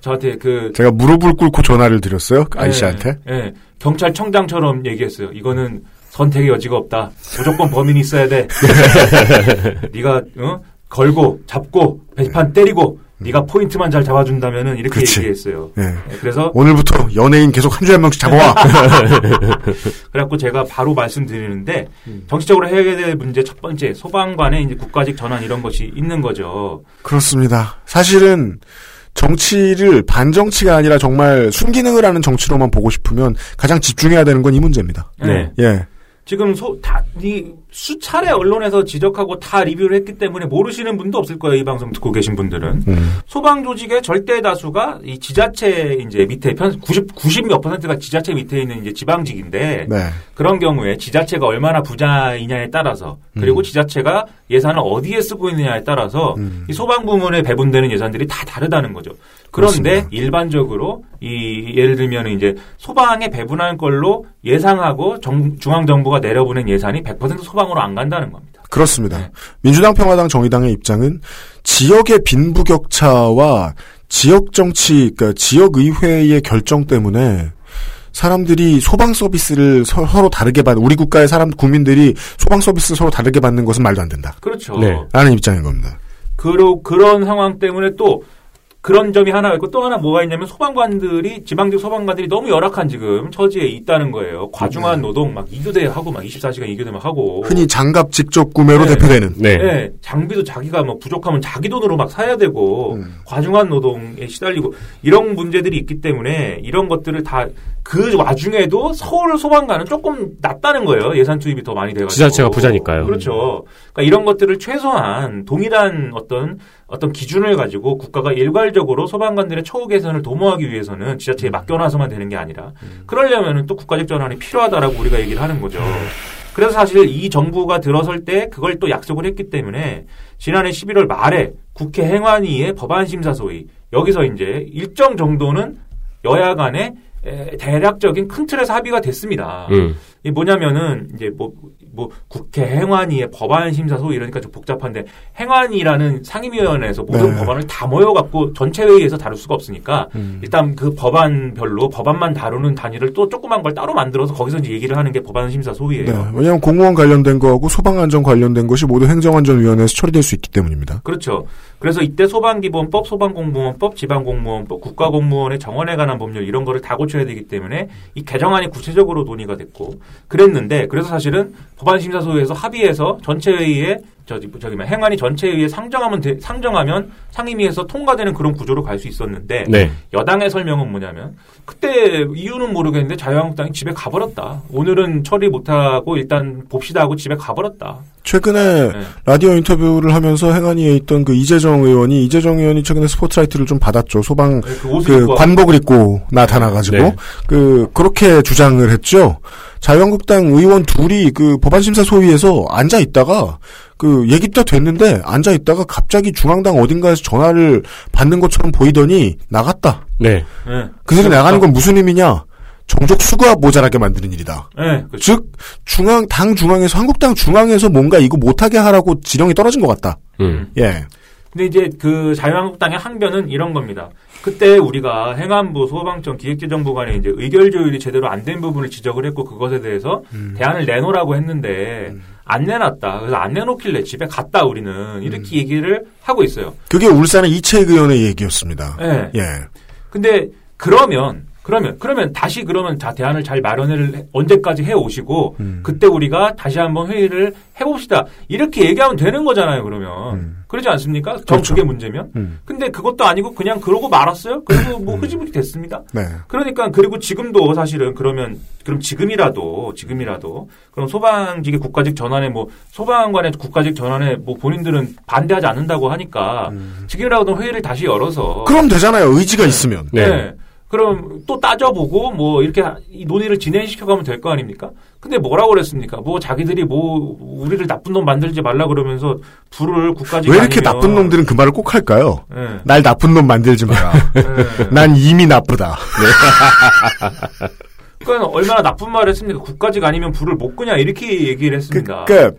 저한테 그 제가 무릎을 꿇고 전화를 드렸어요. 아이 씨한테. 예, 예. 경찰청장처럼 얘기했어요. 이거는 선택의 여지가 없다. 무조건 범인이 있어야 돼. 네가 어? 걸고 잡고 배판 때리고 네가 포인트만 잘 잡아준다면은 이렇게 그치. 얘기했어요. 예. 예, 그래서 오늘부터 연예인 계속 한 주에 한 명씩 잡아와. 그래갖고 제가 바로 말씀드리는데 음. 정치적으로 해야 될 문제 첫 번째 소방관의 이제 국가직 전환 이런 것이 있는 거죠. 그렇습니다. 사실은 정치를 반정치가 아니라 정말 순기능을 하는 정치로만 보고 싶으면 가장 집중해야 되는 건 이 문제입니다. 네. 예. 지금 소, 다, 이 수차례 언론에서 지적하고 다 리뷰를 했기 때문에 모르시는 분도 없을 거예요. 이 방송 듣고 계신 분들은. 음. 소방 조직의 절대 다수가 이 지자체 이제 밑에 편 90, 90몇 퍼센트가 지자체 밑에 있는 이제 지방직인데 네. 그런 경우에 지자체가 얼마나 부자이냐에 따라서 그리고 지자체가 예산을 어디에 쓰고 있느냐에 따라서 음. 이 소방 부문에 배분되는 예산들이 다 다르다는 거죠. 그런데 그렇습니다. 일반적으로 이 예를 들면 이제 소방에 배분할 걸로 예상하고 정- 중앙 정부가 내려보낸 예산이 100% 소방 으로 안 간다는 겁니다. 그렇습니다. 네. 민주당, 평화당, 정의당의 입장은 지역의 빈부격차와 지역 정치, 그러니까 지역 의회의 결정 때문에 사람들이 소방 서비스를 서, 로 다르게 받는 우리 국가의 사람 국민들이 소방 서비스를 서로 다르게 받는 것은 말도 안 된다. 그렇죠. 네. 라는 입장인 겁니다. 그러, 그런 상황 때문에 또 그런 점이 하나 있고 또 하나 뭐가 있냐면 소방관들이 지방직 소방관들이 너무 열악한 지금 처지에 있다는 거예요. 과중한 노동 막 2교대 하고 막 24시간 2교대 막 하고 흔히 장갑 직접 구매로 네. 대표되는. 네. 네, 장비도 자기가 뭐 부족하면 자기 돈으로 막 사야 되고 음. 과중한 노동에 시달리고 이런 문제들이 있기 때문에 이런 것들을 다 그 와중에도 서울 소방관은 조금 낫다는 거예요. 예산 투입이 더 많이 돼가지고 지자체가 부자니까요. 그렇죠. 그러니까 이런 것들을 최소한 동일한 어떤 어떤 기준을 가지고 국가가 일괄적으로 소방관들의 처우 개선을 도모하기 위해서는 지자체에 맡겨놔서만 되는 게 아니라 그러려면은 또 국가적 전환이 필요하다라고 우리가 얘기를 하는 거죠. 그래서 사실 이 정부가 들어설 때 그걸 또 약속을 했기 때문에 지난해 11월 말에 국회 행안위의 법안 심사 소위 여기서 이제 일정 정도는 여야 간에 에, 대략적인 큰 틀에서 합의가 됐습니다. 음. 이 뭐냐면은 이제 뭐, 뭐 국회 행안위의 법안 심사 소위 이러니까 좀 복잡한데 행안위라는 상임위원회에서 모든 네. 법안을 다 모여 갖고 전체 회의에서 다룰 수가 없으니까 음. 일단 그 법안별로 법안만 다루는 단위를 또 조그만 걸 따로 만들어서 거기서 이제 얘기를 하는 게 법안 심사 소위예요. 네. 왜냐하면 공무원 관련된 거하고 소방안전 관련된 것이 모두 행정안전위원회에서 처리될 수 있기 때문입니다. 그렇죠. 그래서 이때 소방기본법, 소방공무원법, 지방공무원법, 국가공무원의 정원에 관한 법률 이런 거를 다 고쳐야 되기 때문에 이 개정안이 구체적으로 논의가 됐고 그랬는데 그래서 사실은 법안심사소위에서 합의해서 전체 회의에 저기 저기 뭐 행안위 전체 회의에 상정하면 돼- 상정하면 상임위에서 통과되는 그런 구조로 갈 수 있었는데 네. 여당의 설명은 뭐냐면 그때 이유는 모르겠는데 자유한국당이 집에 가버렸다. 오늘은 처리 못하고 일단 봅시다 하고 집에 가버렸다. 최근에 네. 라디오 인터뷰를 하면서 행안위에 있던 그 이재정 의원이 이재정 의원이 최근에 스포트라이트를 좀 받았죠. 소방 그 옷을 그 입고 관복을 입고 나타나가지고 네. 그 그렇게 주장을 했죠. 자유한국당 의원 둘이 그 법안심사 소위에서 앉아 있다가 그 얘기도 됐는데 앉아 있다가 갑자기 중앙당 어딘가에서 전화를 받는 것처럼 보이더니 나갔다. 네. 네. 그 소리 나가는 건 무슨 의미냐? 정적 수가 모자라게 만드는 일이다. 네, 그렇죠. 즉 중앙 당 중앙에서 한국당 중앙에서 뭔가 이거 못하게 하라고 지령이 떨어진 것 같다. 음. 예. 근데 이제 그 자유한국당의 항변은 이런 겁니다. 그때 우리가 행안부, 소방청, 기획재정부 간에 이제 의결 조율이 제대로 안 된 부분을 지적을 했고 그것에 대해서 대안을 내놓으라고 했는데 안 내놨다. 그래서 안 내놓길래 집에 갔다 우리는 이렇게 얘기를 하고 있어요. 그게 울산의 이채익 의원의 얘기였습니다. 예. 예. 근데 그러면 그러면 그러면 다시 그러면 자 대안을 잘 마련을 해- 언제까지 해 오시고 음. 그때 우리가 다시 한번 회의를 해봅시다 이렇게 얘기하면 되는 거잖아요 그러면 그러지 않습니까? 전 음. 그렇죠. 그게 문제면 음. 근데 그것도 아니고 그냥 그러고 말았어요 그리고 뭐 흐지부지 됐습니다 네. 그러니까 그리고 지금도 사실은 그러면 그럼 지금이라도 지금이라도 그럼 소방직의 국가직 전환에 뭐 소방관의 국가직 전환에 뭐 본인들은 반대하지 않는다고 하니까 지금이라도 회의를 다시 열어서 음. 그럼 되잖아요. 의지가 있으면. 네. 네. 그럼 또 따져보고 뭐 이렇게 이 논의를 진행시켜가면 될 거 아닙니까? 근데 뭐라고 그랬습니까? 뭐 자기들이 뭐 우리를 나쁜 놈 만들지 말라 그러면서 불을 국가직 왜 이렇게 아니면- 나쁜 놈들은 그 말을 꼭 할까요? 네. 날 나쁜 놈 만들지 마라. 네. 난 이미 나쁘다. 그러니까 얼마나 나쁜 말을 했습니까? 국가직 아니면 불을 못 끄냐 이렇게 얘기를 했습니다. 그러니까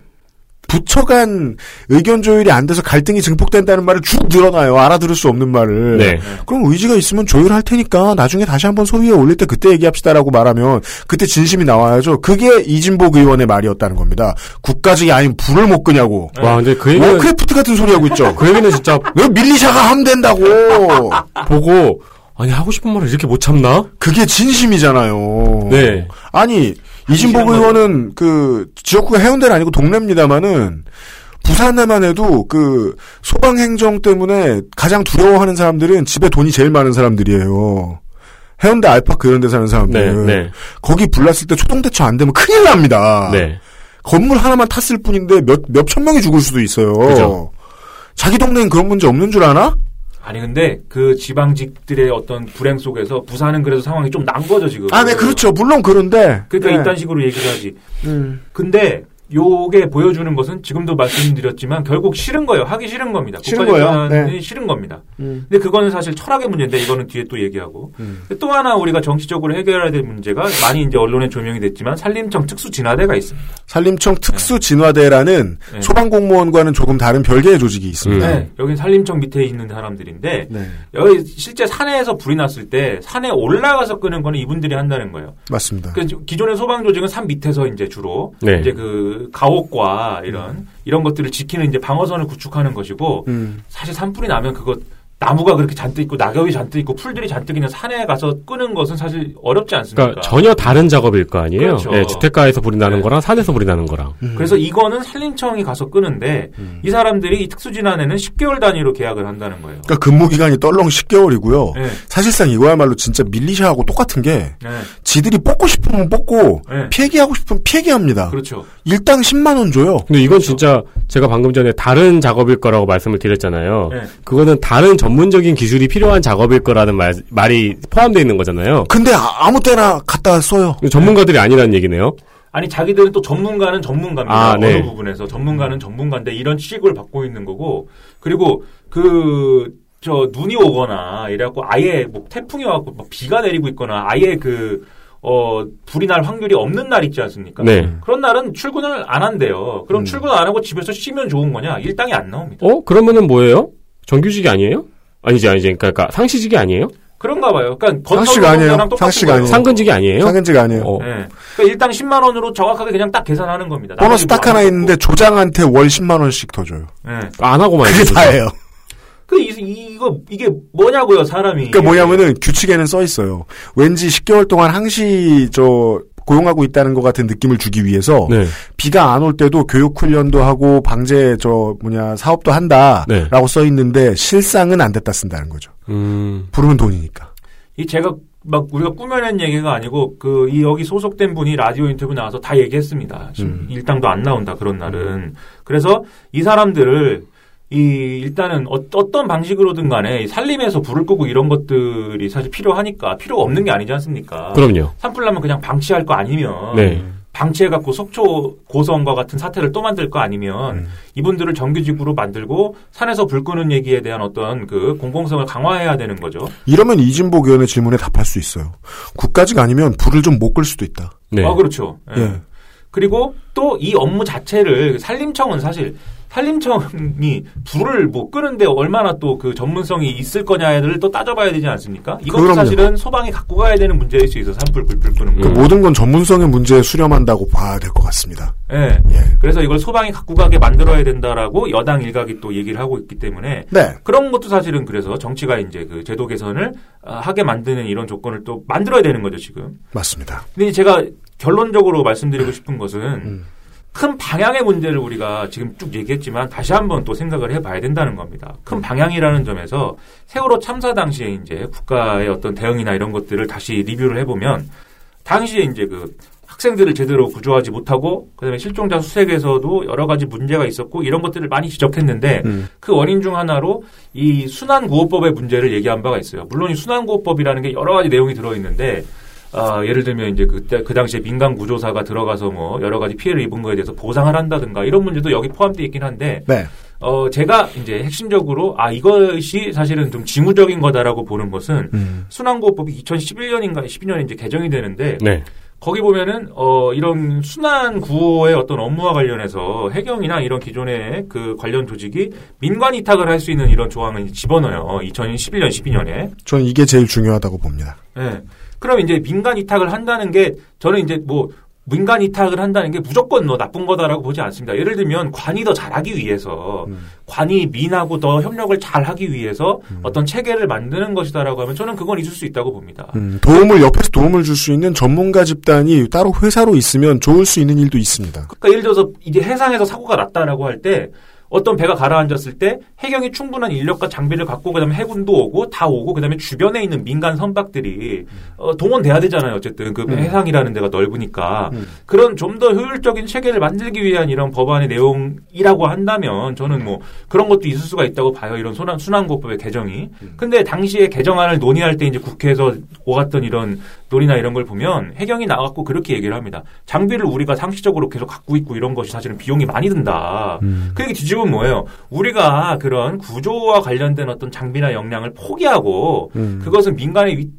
부처 간 의견 조율이 안 돼서 갈등이 증폭된다는 말을 쭉 늘어놔요. 알아들을 수 없는 말을. 네. 그럼 의지가 있으면 조율할 테니까 나중에 다시 한번 소위에 올릴 때 그때 얘기합시다라고 말하면 그때 진심이 나와야죠. 그게 이진복 의원의 말이었다는 겁니다. 국가직이 아닌 불을 못 끄냐고. 와, 근데 그 얘기는, 워크래프트 같은 소리 하고 있죠. 그 얘기는 진짜 왜 militia가 하면 된다고. 보고, 아니, 하고 싶은 말을 이렇게 못 참나? 그게 진심이잖아요. 네. 아니 이진복 의원은 그 지역구가 해운대는 아니고 동네입니다만은 부산에만 해도 그 소방 행정 때문에 가장 두려워하는 사람들은 집에 돈이 제일 많은 사람들이에요. 해운대 알파크 이런 데 사는 네, 사람들. 네. 거기 불났을 때 초동 대처 안 되면 큰일 납니다. 네. 건물 하나만 탔을 뿐인데 몇, 몇천 명이 죽을 수도 있어요. 그죠. 자기 동네엔 그런 문제 없는 줄 아나? 아니 근데 그 지방직들의 어떤 불행 속에서 부산은 그래서 상황이 좀 난 거죠 지금. 아, 네, 그렇죠. 물론 그런데. 그러니까 네. 이딴 식으로 얘기를 하지. 음. 근데 요게 보여주는 것은 지금도 말씀드렸지만 결국 싫은 거예요. 하기 싫은 겁니다. 싫은 거예요. 네. 싫은 겁니다. 음. 근데 그거는 사실 철학의 문제인데 이거는 뒤에 또 얘기하고 음. 또 하나 우리가 정치적으로 해결해야 될 문제가 많이 이제 언론에 조명이 됐지만 산림청 특수 진화대가 있습니다. 산림청 특수 진화대라는 네. 소방 공무원과는 조금 다른 별개의 조직이 있습니다. 네, 여긴 산림청 밑에 있는 사람들인데 네. 여기 실제 산에서 불이 났을 때 산에 올라가서 끄는 거는 이분들이 한다는 거예요. 맞습니다. 그 기존의 소방 조직은 산 밑에서 이제 주로 네. 이제 그 가옥과 이런 이런 것들을 지키는 이제 방어선을 구축하는 것이고 음. 사실 산불이 나면 그거 나무가 그렇게 잔뜩 있고 낙엽이 잔뜩 있고 풀들이 잔뜩 있는 산에 가서 끄는 것은 사실 어렵지 않습니까? 그러니까 전혀 다른 작업일 거 아니에요. 그렇죠. 예, 주택가에서 불이 나는 네. 거랑 산에서 불이 나는 거랑. 음. 그래서 이거는 산림청이 가서 끄는데 이 사람들이 이 특수진화내는 10개월 단위로 계약을 한다는 거예요. 그러니까 근무 기간이 떨렁 10개월이고요. 네. 사실상 이거야말로 진짜 밀리샤하고 똑같은 게 네. 지들이 뽑고 싶으면 뽑고 네. 폐기하고 싶으면 폐기합니다. 그렇죠. 일당 10만 원 줘요. 근데 이건 진짜 제가 방금 전에 다른 작업일 거라고 말씀을 드렸잖아요. 네. 그거는 다른 전문적인 기술이 필요한 작업일 거라는 말, 말이 포함되어 있는 거잖아요. 근데 아- 아무 때나 갖다 써요. 전문가들이 아니라는 얘기네요. 아니 자기들은 또 전문가는 전문가입니다. 아, 어느 네. 부분에서 전문가는 전문가인데 이런 취급을 받고 있는 거고 그리고 그 저 눈이 오거나 이래갖고 아예 뭐 태풍이 와갖고 막 비가 내리고 있거나 아예 그 어, 불이 날 확률이 없는 날 있지 않습니까? 네. 그런 날은 출근을 안 한대요. 그럼 음. 출근 안 하고 집에서 쉬면 좋은 거냐? 일당이 안 나옵니다. 어? 그러면은 뭐예요? 정규직이 아니에요? 아니지, 아니지. 그러니까, 그러니까 상시직이 아니에요? 그런가 봐요. 그러니까 상식 아니에요. 상식. 아니에요. 상근직이 아니에요? 상근직 아니에요. 어. 네. 그러니까 일당 10만 원으로 정확하게 그냥 딱 계산하는 겁니다. 보너스 딱뭐 하나 안 있는데 조장한테 월 10만 원씩 더 줘요. 네. 안 하고만 그게 있어요. 다예요. 그 이, 이- 이거 이게 뭐냐고요, 사람이. 그러니까 뭐냐면은 규칙에는 써 있어요. 왠지 10개월 동안 항시 저 고용하고 있다는 것 같은 느낌을 주기 위해서 네. 비가 안 올 때도 교육 훈련도 하고 방제 저 뭐냐 사업도 한다라고 네. 써 있는데 실상은 안 됐다 쓴다는 거죠. 음. 부르면 돈이니까. 이 제가 막 우리가 꾸며낸 얘기가 아니고 그 이 여기 소속된 분이 라디오 인터뷰 나와서 다 얘기했습니다. 심- 음. 일당도 안 나온다 그런 날은. 그래서 이 사람들을 이 일단은 어, 떤 방식으로든 간에 이 산림에서 불을 끄고 이런 것들이 사실 필요하니까 필요 없는 게 아니지 않습니까? 그럼요. 산불 나면 그냥 방치할 거 아니면 네. 방치해갖고 속초 고성과 같은 사태를 또 만들 거 아니면 음. 이분들을 정규직으로 만들고 산에서 불 끄는 얘기에 대한 어떤 그 공공성을 강화해야 되는 거죠. 이러면 이진복 의원의 질문에 답할 수 있어요. 국가직 아니면 불을 좀 못 끌 수도 있다. 네. 아, 그렇죠. 예. 예. 그리고 또 이 업무 자체를 산림청은 사실 산림청이 불을 뭐 끄는데 얼마나 또 그 전문성이 있을 거냐를 또 따져봐야 되지 않습니까? 이것도 그럼요. 사실은 소방이 갖고 가야 되는 문제일 수 있어 산불 불불 끄는 그 거. 모든 건 전문성의 문제에 수렴한다고 봐야 될 것 같습니다. 예. 예. 그래서 이걸 소방이 갖고 가게 만들어야 된다라고 여당 일각이 또 얘기를 하고 있기 때문에 네. 그런 것도 사실은 그래서 정치가 이제 그 제도 개선을 아, 하게 만드는 이런 조건을 또 만들어야 되는 거죠 지금. 맞습니다. 근데 제가 결론적으로 말씀드리고 싶은 것은 음. 큰 방향의 문제를 우리가 지금 쭉 얘기했지만 다시 한번 또 생각을 해봐야 된다는 겁니다. 큰 방향이라는 점에서 세월호 참사 당시에 이제 국가의 어떤 대응이나 이런 것들을 다시 리뷰를 해보면 당시에 이제 그 학생들을 제대로 구조하지 못하고 그다음에 실종자 수색에서도 여러 가지 문제가 있었고 이런 것들을 많이 지적했는데 음. 그 원인 중 하나로 이 순환 구호법의 문제를 얘기한 바가 있어요. 물론 이 순환 구호법이라는 게 여러 가지 내용이 들어 있는데 아, 예를 들면 이제 그때 그 당시에 민간 구조사가 들어가서 뭐 여러 가지 피해를 입은 거에 대해서 보상을 한다든가 이런 문제도 여기 포함되어 있긴 한데 네. 어 제가 이제 핵심적으로 아 이것이 사실은 좀 징후적인 거다라고 보는 것은 음. 순환구호법이 2011년인가 12년에 이제 개정이 되는데 네. 거기 보면은 어 이런 순환 구호의 어떤 업무와 관련해서 해경이나 이런 기존의 그 관련 조직이 민관 위탁을 할 수 있는 이런 조항을 집어넣어요. 2011년 12년에. 저는 이게 제일 중요하다고 봅니다. 예. 그럼 이제 민간 위탁을 한다는 게 저는 이제 뭐 민간 위탁을 한다는 게 무조건 뭐 나쁜 거다라고 보지 않습니다. 예를 들면 관이 더 잘하기 위해서 음. 관이 민하고 더 협력을 잘 하기 위해서 어떤 체계를 만드는 것이다라고 하면 저는 그건 있을 수 있다고 봅니다. 음, 도움을 옆에서 도움을 줄 수 있는 전문가 집단이 따로 회사로 있으면 좋을 수 있는 일도 있습니다. 그러니까 예를 들어서 이제 해상에서 사고가 났다라고 할 때 어떤 배가 가라앉았을 때 해경이 충분한 인력과 장비를 갖고 그다음에 해군도 오고 다 오고 그다음에 주변에 있는 민간 선박들이 어, 동원돼야 되잖아요. 어쨌든 그 음. 해상이라는 데가 넓으니까 음. 그런 좀 더 효율적인 체계를 만들기 위한 이런 법안의 내용이라고 한다면 저는 뭐 그런 것도 있을 수가 있다고 봐요. 이런 순환 순환고법의 개정이. 음. 근데 당시에 개정안을 논의할 때 이제 국회에서 오갔던 이런 논의나 이런 걸 보면 해경이 나왔고 그렇게 얘기를 합니다. 장비를 우리가 상시적으로 계속 갖고 있고 이런 것이 사실은 비용이 많이 든다. 음. 그 얘기 뒤집으면 뭐예요? 우리가 그런 구조와 관련된 어떤 장비나 역량을 포기하고 음. 그것은 민간이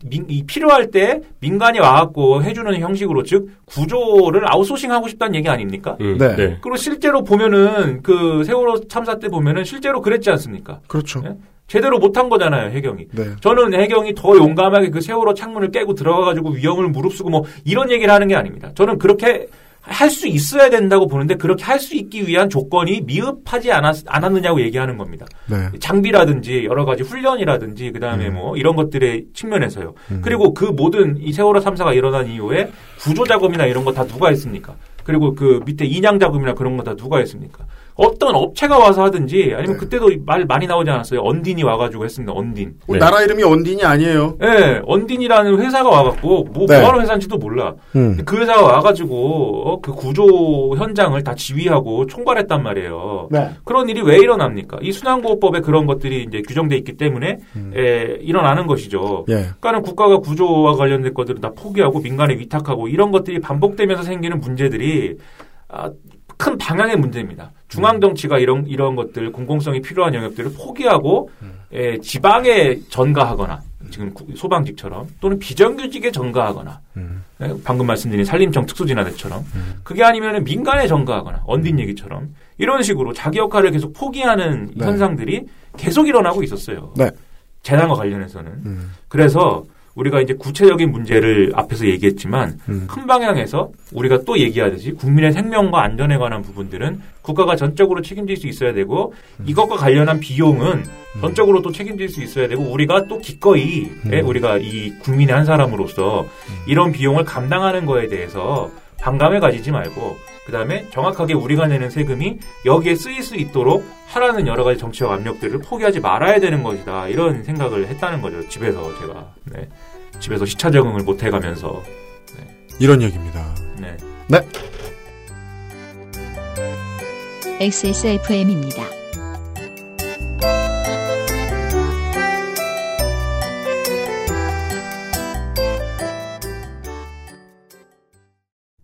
필요할 때 민간이 와갖고 해주는 형식으로 즉 구조를 아웃소싱하고 싶다는 얘기 아닙니까? 음, 네. 네. 그리고 실제로 보면은 그 세월호 참사 때 보면은 실제로 그랬지 않습니까? 그렇죠. 예? 제대로 못한 거잖아요, 해경이. 네. 저는 해경이 더 용감하게 그 세월호 창문을 깨고 들어가가지고 위험을 무릅쓰고 뭐 이런 얘기를 하는 게 아닙니다. 저는 그렇게 할 수 있어야 된다고 보는데 그렇게 할 수 있기 위한 조건이 미흡하지 않았, 않았느냐고 얘기하는 겁니다. 네. 장비라든지 여러 가지 훈련이라든지 그다음에 음. 뭐 이런 것들의 측면에서요. 음. 그리고 그 모든 이 세월호 참사가 일어난 이후에 구조 작업이나 이런 거 다 누가 했습니까? 그리고 그 밑에 인양 작업이나 그런 거 다 누가 했습니까? 어떤 업체가 와서 하든지 아니면 네. 그때도 말 많이 나오지 않았어요. 언딘이 와가지고 했습니다. 언딘. 뭐 네. 나라 이름이 언딘이 아니에요. 예, 언딘이라는 회사가 와갖고 뭐 네. 뭐하는 회사인지도 몰라. 음. 그 회사가 와가지고 어, 그 구조 현장을 다 지휘하고 총괄했단 말이에요. 네. 그런 일이 왜 일어납니까? 이 순환구호법에 그런 것들이 이제 규정돼 있기 때문에 음. 에, 일어나는 것이죠. 예. 그러니까는 국가가 구조와 관련된 것들을 다 포기하고 민간에 위탁하고 이런 것들이 반복되면서 생기는 문제들이 아, 큰 방향의 문제입니다. 중앙 정치가 이런 이런 것들 공공성이 필요한 영역들을 포기하고 에, 지방에 전가하거나 지금 구- 소방직처럼 또는 비정규직에 전가하거나 음. 에, 방금 말씀드린 산림청 특수진화대처럼 그게 아니면 민간에 전가하거나 언딘 얘기처럼 이런 식으로 자기 역할을 계속 포기하는 네. 현상들이 계속 일어나고 있었어요. 네. 재난과 관련해서는. 음. 그래서 우리가 이제 구체적인 문제를 앞에서 얘기했지만 음. 큰 방향에서 우리가 또 얘기하듯이 국민의 생명과 안전에 관한 부분들은 국가가 전적으로 책임질 수 있어야 되고 음. 이것과 관련한 비용은 전적으로 또 책임질 수 있어야 되고 우리가 또 기꺼이 음. 예, 우리가 이 국민의 한 사람으로서 이런 비용을 감당하는 거에 대해서 반감을 가지지 말고 그 다음에 정확하게 우리가 내는 세금이 여기에 쓰일 수 있도록 하라는 여러 가지 정치적 압력들을 포기하지 말아야 되는 것이다 이런 생각을 했다는 거죠 집에서 제가 네. 집에서 시차 적응을 못 해가면서 이런 얘기입니다. 네. XSFM입니다.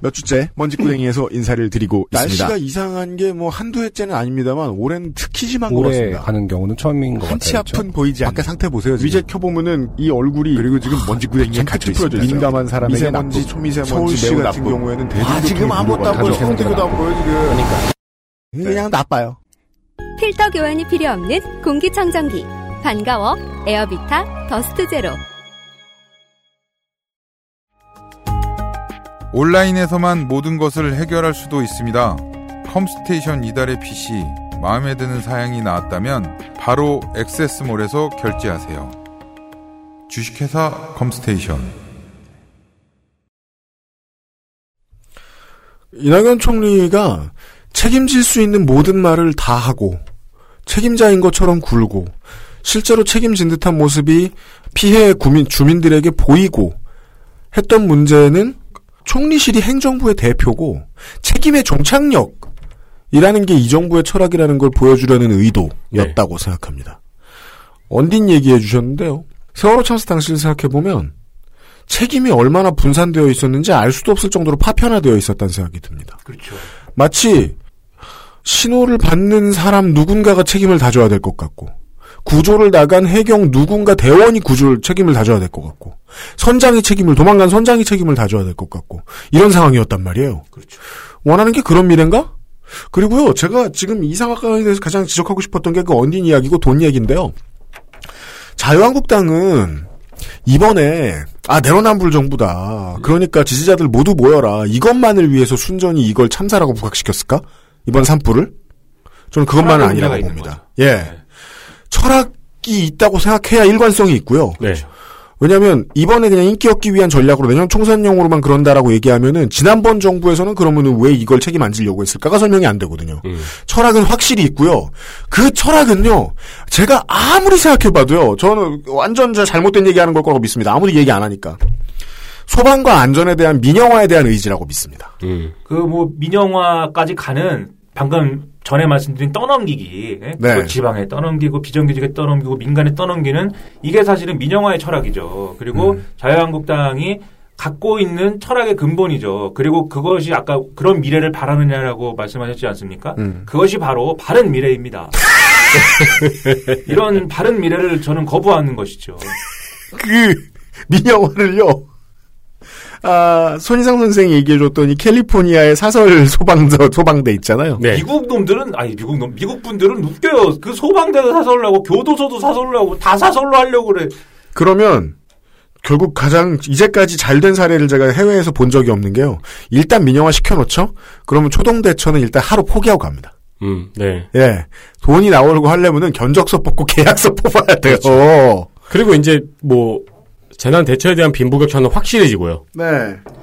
몇 주째 먼지구덩이에서 인사를 드리고 있습니다. 날씨가 이상한 게 뭐 한두 해째는 아닙니다만 올해는 특히 심한 것 같습니다. 가는 경우는 처음인 것 한치 같아요. 앞은 보이지 밖에 상태 보세요. 위제 켜보면은 이 얼굴이 그리고 지금 먼지구덩이에 갇혀 있습니다. 민감한 사람에게 미세먼지, 나쁘고, 초미세먼지 서울시 매우 같은 나쁘고. 경우에는 아, 지금 아무것도 안 보여. 소금기도 안 보여 지금. 그러니까 그냥 나빠요. 필터 교환이 필요 없는 공기청정기. 반가워. 에어비타 더스트 제로. 온라인에서만 모든 것을 해결할 수도 있습니다. 컴스테이션 이달의 PC 마음에 드는 사양이 나왔다면 바로 액세스몰에서 결제하세요. 주식회사 컴스테이션 이낙연 총리가 책임질 수 있는 모든 말을 다 하고 책임자인 것처럼 굴고 실제로 책임진 듯한 모습이 피해 주민들에게 보이고 했던 문제는 총리실이 행정부의 대표고 책임의 종착역이라는 게 이 정부의 철학이라는 걸 보여주려는 의도였다고 생각합니다. 언딘 얘기해 주셨는데요. 세월호 참사 당시를 생각해 보면 책임이 얼마나 분산되어 있었는지 알 수도 없을 정도로 파편화되어 있었다는 생각이 듭니다. 그렇죠. 마치 신호를 받는 사람 누군가가 책임을 다져야 될 것 같고 구조를 나간 해경 누군가 대원이 구조를 책임을 다져야 될 것 같고 선장이 책임을 도망간 선장이 책임을 다져야 될 것 같고 이런 상황이었단 말이에요. 그렇죠. 원하는 게 그런 미래인가? 그리고요, 제가 지금 이 상황에 대해서 가장 지적하고 싶었던 게 그 언딘 이야기고 돈 얘기인데요. 자유한국당은 이번에 아 내로남불 정부다. 그러니까 지지자들 모두 모여라. 이것만을 위해서 순전히 이걸 참사라고 부각시켰을까? 이번 산불을? 저는 그것만은 아니라고 봅니다. 예. 철학이 있다고 생각해야 일관성이 있고요. 네. 왜냐하면 이번에 그냥 인기 얻기 위한 전략으로 내년 총선용으로만 그런다라고 얘기하면은 지난번 정부에서는 그러면은 왜 이걸 책임 안 지려고 했을까가 설명이 안 되거든요. 음. 철학은 확실히 있고요. 그 철학은요. 제가 아무리 생각해봐도요. 저는 완전 저 잘못된 얘기하는 걸 거라고 믿습니다. 아무도 얘기 안 하니까. 소방과 안전에 대한 민영화에 대한 의지라고 믿습니다. 음. 그뭐 민영화까지 가는 방금 전에 말씀드린 떠넘기기, 예? 네. 그 지방에 떠넘기고 비정규직에 떠넘기고 민간에 떠넘기는 이게 사실은 민영화의 철학이죠. 그리고 음. 자유한국당이 갖고 있는 철학의 근본이죠. 그리고 그것이 아까 그런 미래를 바라느냐라고 말씀하셨지 않습니까? 음. 그것이 바로 바른 미래입니다. 이런 바른 미래를 저는 거부하는 것이죠. 그 민영화를요. 아, 손희상 선생이 얘기해줬더니 캘리포니아의 사설 소방서 소방대 있잖아요. 네. 미국 놈들은 아니 미국 놈 미국 분들은 웃겨요. 그 소방대도 사설로 하고 교도소도 사설로 하고 다 사설로 하려고 그래. 그러면 결국 가장 이제까지 잘 된 사례를 제가 해외에서 본 적이 없는 게요. 일단 민영화 시켜놓죠. 그러면 초동대처는 일단 하루 포기하고 갑니다. 음, 네. 예, 돈이 나오려고 하려면은 견적서 뽑고 계약서 뽑아야 돼요. 그렇죠. 그리고 이제 뭐 재난 대처에 대한 빈부격차는 확실해지고요. 네.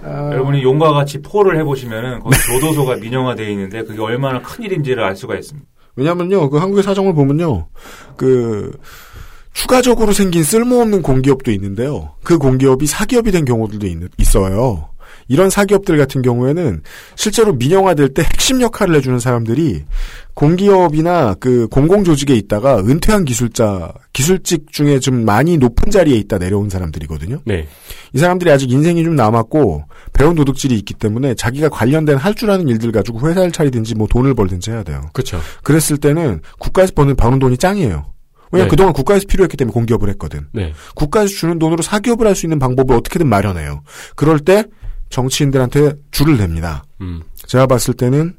아, 여러분이 용과 같이 포를 해보시면은 거기 교도소가 민영화되어 있는데 그게 얼마나 큰 일인지를 알 수가 있습니다. 왜냐면요, 그 한국의 사정을 보면요, 그, 추가적으로 생긴 쓸모없는 공기업도 있는데요. 그 공기업이 사기업이 된 경우들도 있, 있어요. 이런 사기업들 같은 경우에는 실제로 민영화될 때 핵심 역할을 해주는 사람들이 공기업이나 그 공공조직에 있다가 은퇴한 기술자, 기술직 중에 좀 많이 높은 자리에 있다 내려온 사람들이거든요. 네. 이 사람들이 아직 인생이 좀 남았고 배운 도둑질이 있기 때문에 자기가 관련된 할 줄 아는 일들 가지고 회사를 차리든지 뭐 돈을 벌든지 해야 돼요. 그렇죠. 그랬을 때는 국가에서 버는 버는 돈이 짱이에요. 왜냐면 네. 그동안 국가에서 필요했기 때문에 공기업을 했거든. 네. 국가에서 주는 돈으로 사기업을 할 수 있는 방법을 어떻게든 마련해요. 그럴 때 정치인들한테 줄을 냅니다. 음. 제가 봤을 때는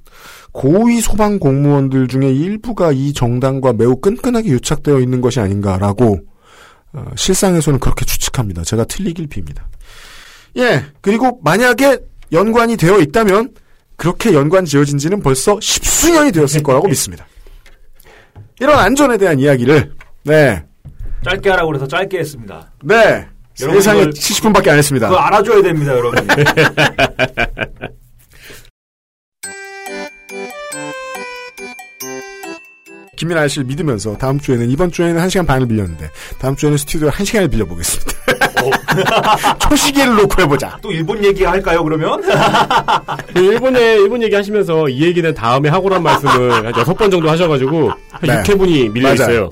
고위 소방 공무원들 중에 일부가 이 정당과 매우 끈끈하게 유착되어 있는 것이 아닌가라고 어, 실상에서는 그렇게 추측합니다. 제가 틀리길 빕니다. 예, 그리고 만약에 연관이 되어 있다면 그렇게 연관 지어진 지는 벌써 십수년이 되었을 거라고 믿습니다. 이런 안전에 대한 이야기를 네, 짧게 하라고 그래서 짧게 했습니다. 네 세상에 이걸- 70분밖에 안 했습니다. 그거 알아줘야 됩니다, 여러분. 김민아 씨를 믿으면서 다음 주에는 이번 주에는 1시간 반을 빌렸는데 다음 주에는 스튜디오 1시간을 빌려보겠습니다. 초시계를 놓고 해보자. 또 일본 얘기 할까요, 그러면? 그 일본에 일본 얘기 하시면서 이 얘기는 다음에 하고란 말씀을 한 여섯 번 정도 하셔가지고 한 네. 6회분이 밀려 있어요.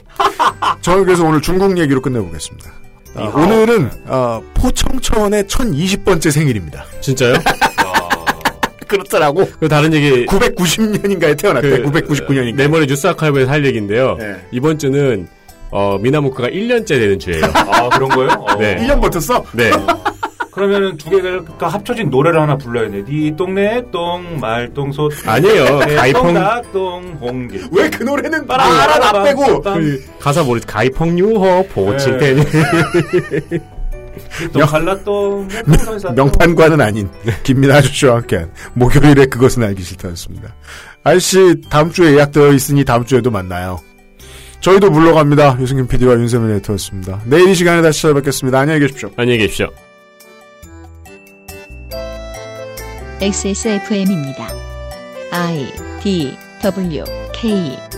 저는 그래서 오늘 중국 얘기로 끝내보겠습니다. 아, 오늘은 어, 포청천의 1020번째 생일입니다. 진짜요? 그렇더라고. 그 다른 얘기 990년인가에 태어났대. 999년인가. 내 머리 뉴스 아카이브에서 할 얘기인데요. 네. 이번 주는 어, 미나무크가 1년째 되는 주예요. 아, 그런 거예요? 어. 네. 1년 버텼어? 네. 그러면은 두 개가 합쳐진 노래를 하나 불러야 돼. 니똥내 똥 말똥소 아니에요. 가이펑- 닭똥 홍길. 왜 그 노래는 빠라라 나 빼고 그 가사 모르지. 가이펑 유호 보칭텐. 똥 갈라똥 명판과는 아닌 김민아 아저씨와 함께한 목요일에 그것은 알기 싫다였습니다. 아저씨 다음 주에 예약되어 있으니 다음 주에도 만나요. 저희도 물러갑니다. 유승균 PD와 윤세민 에디터였습니다. 내일 이 시간에 다시 찾아뵙겠습니다. 안녕히 계십시오. 안녕히 계십시오. XSFM입니다. I D W K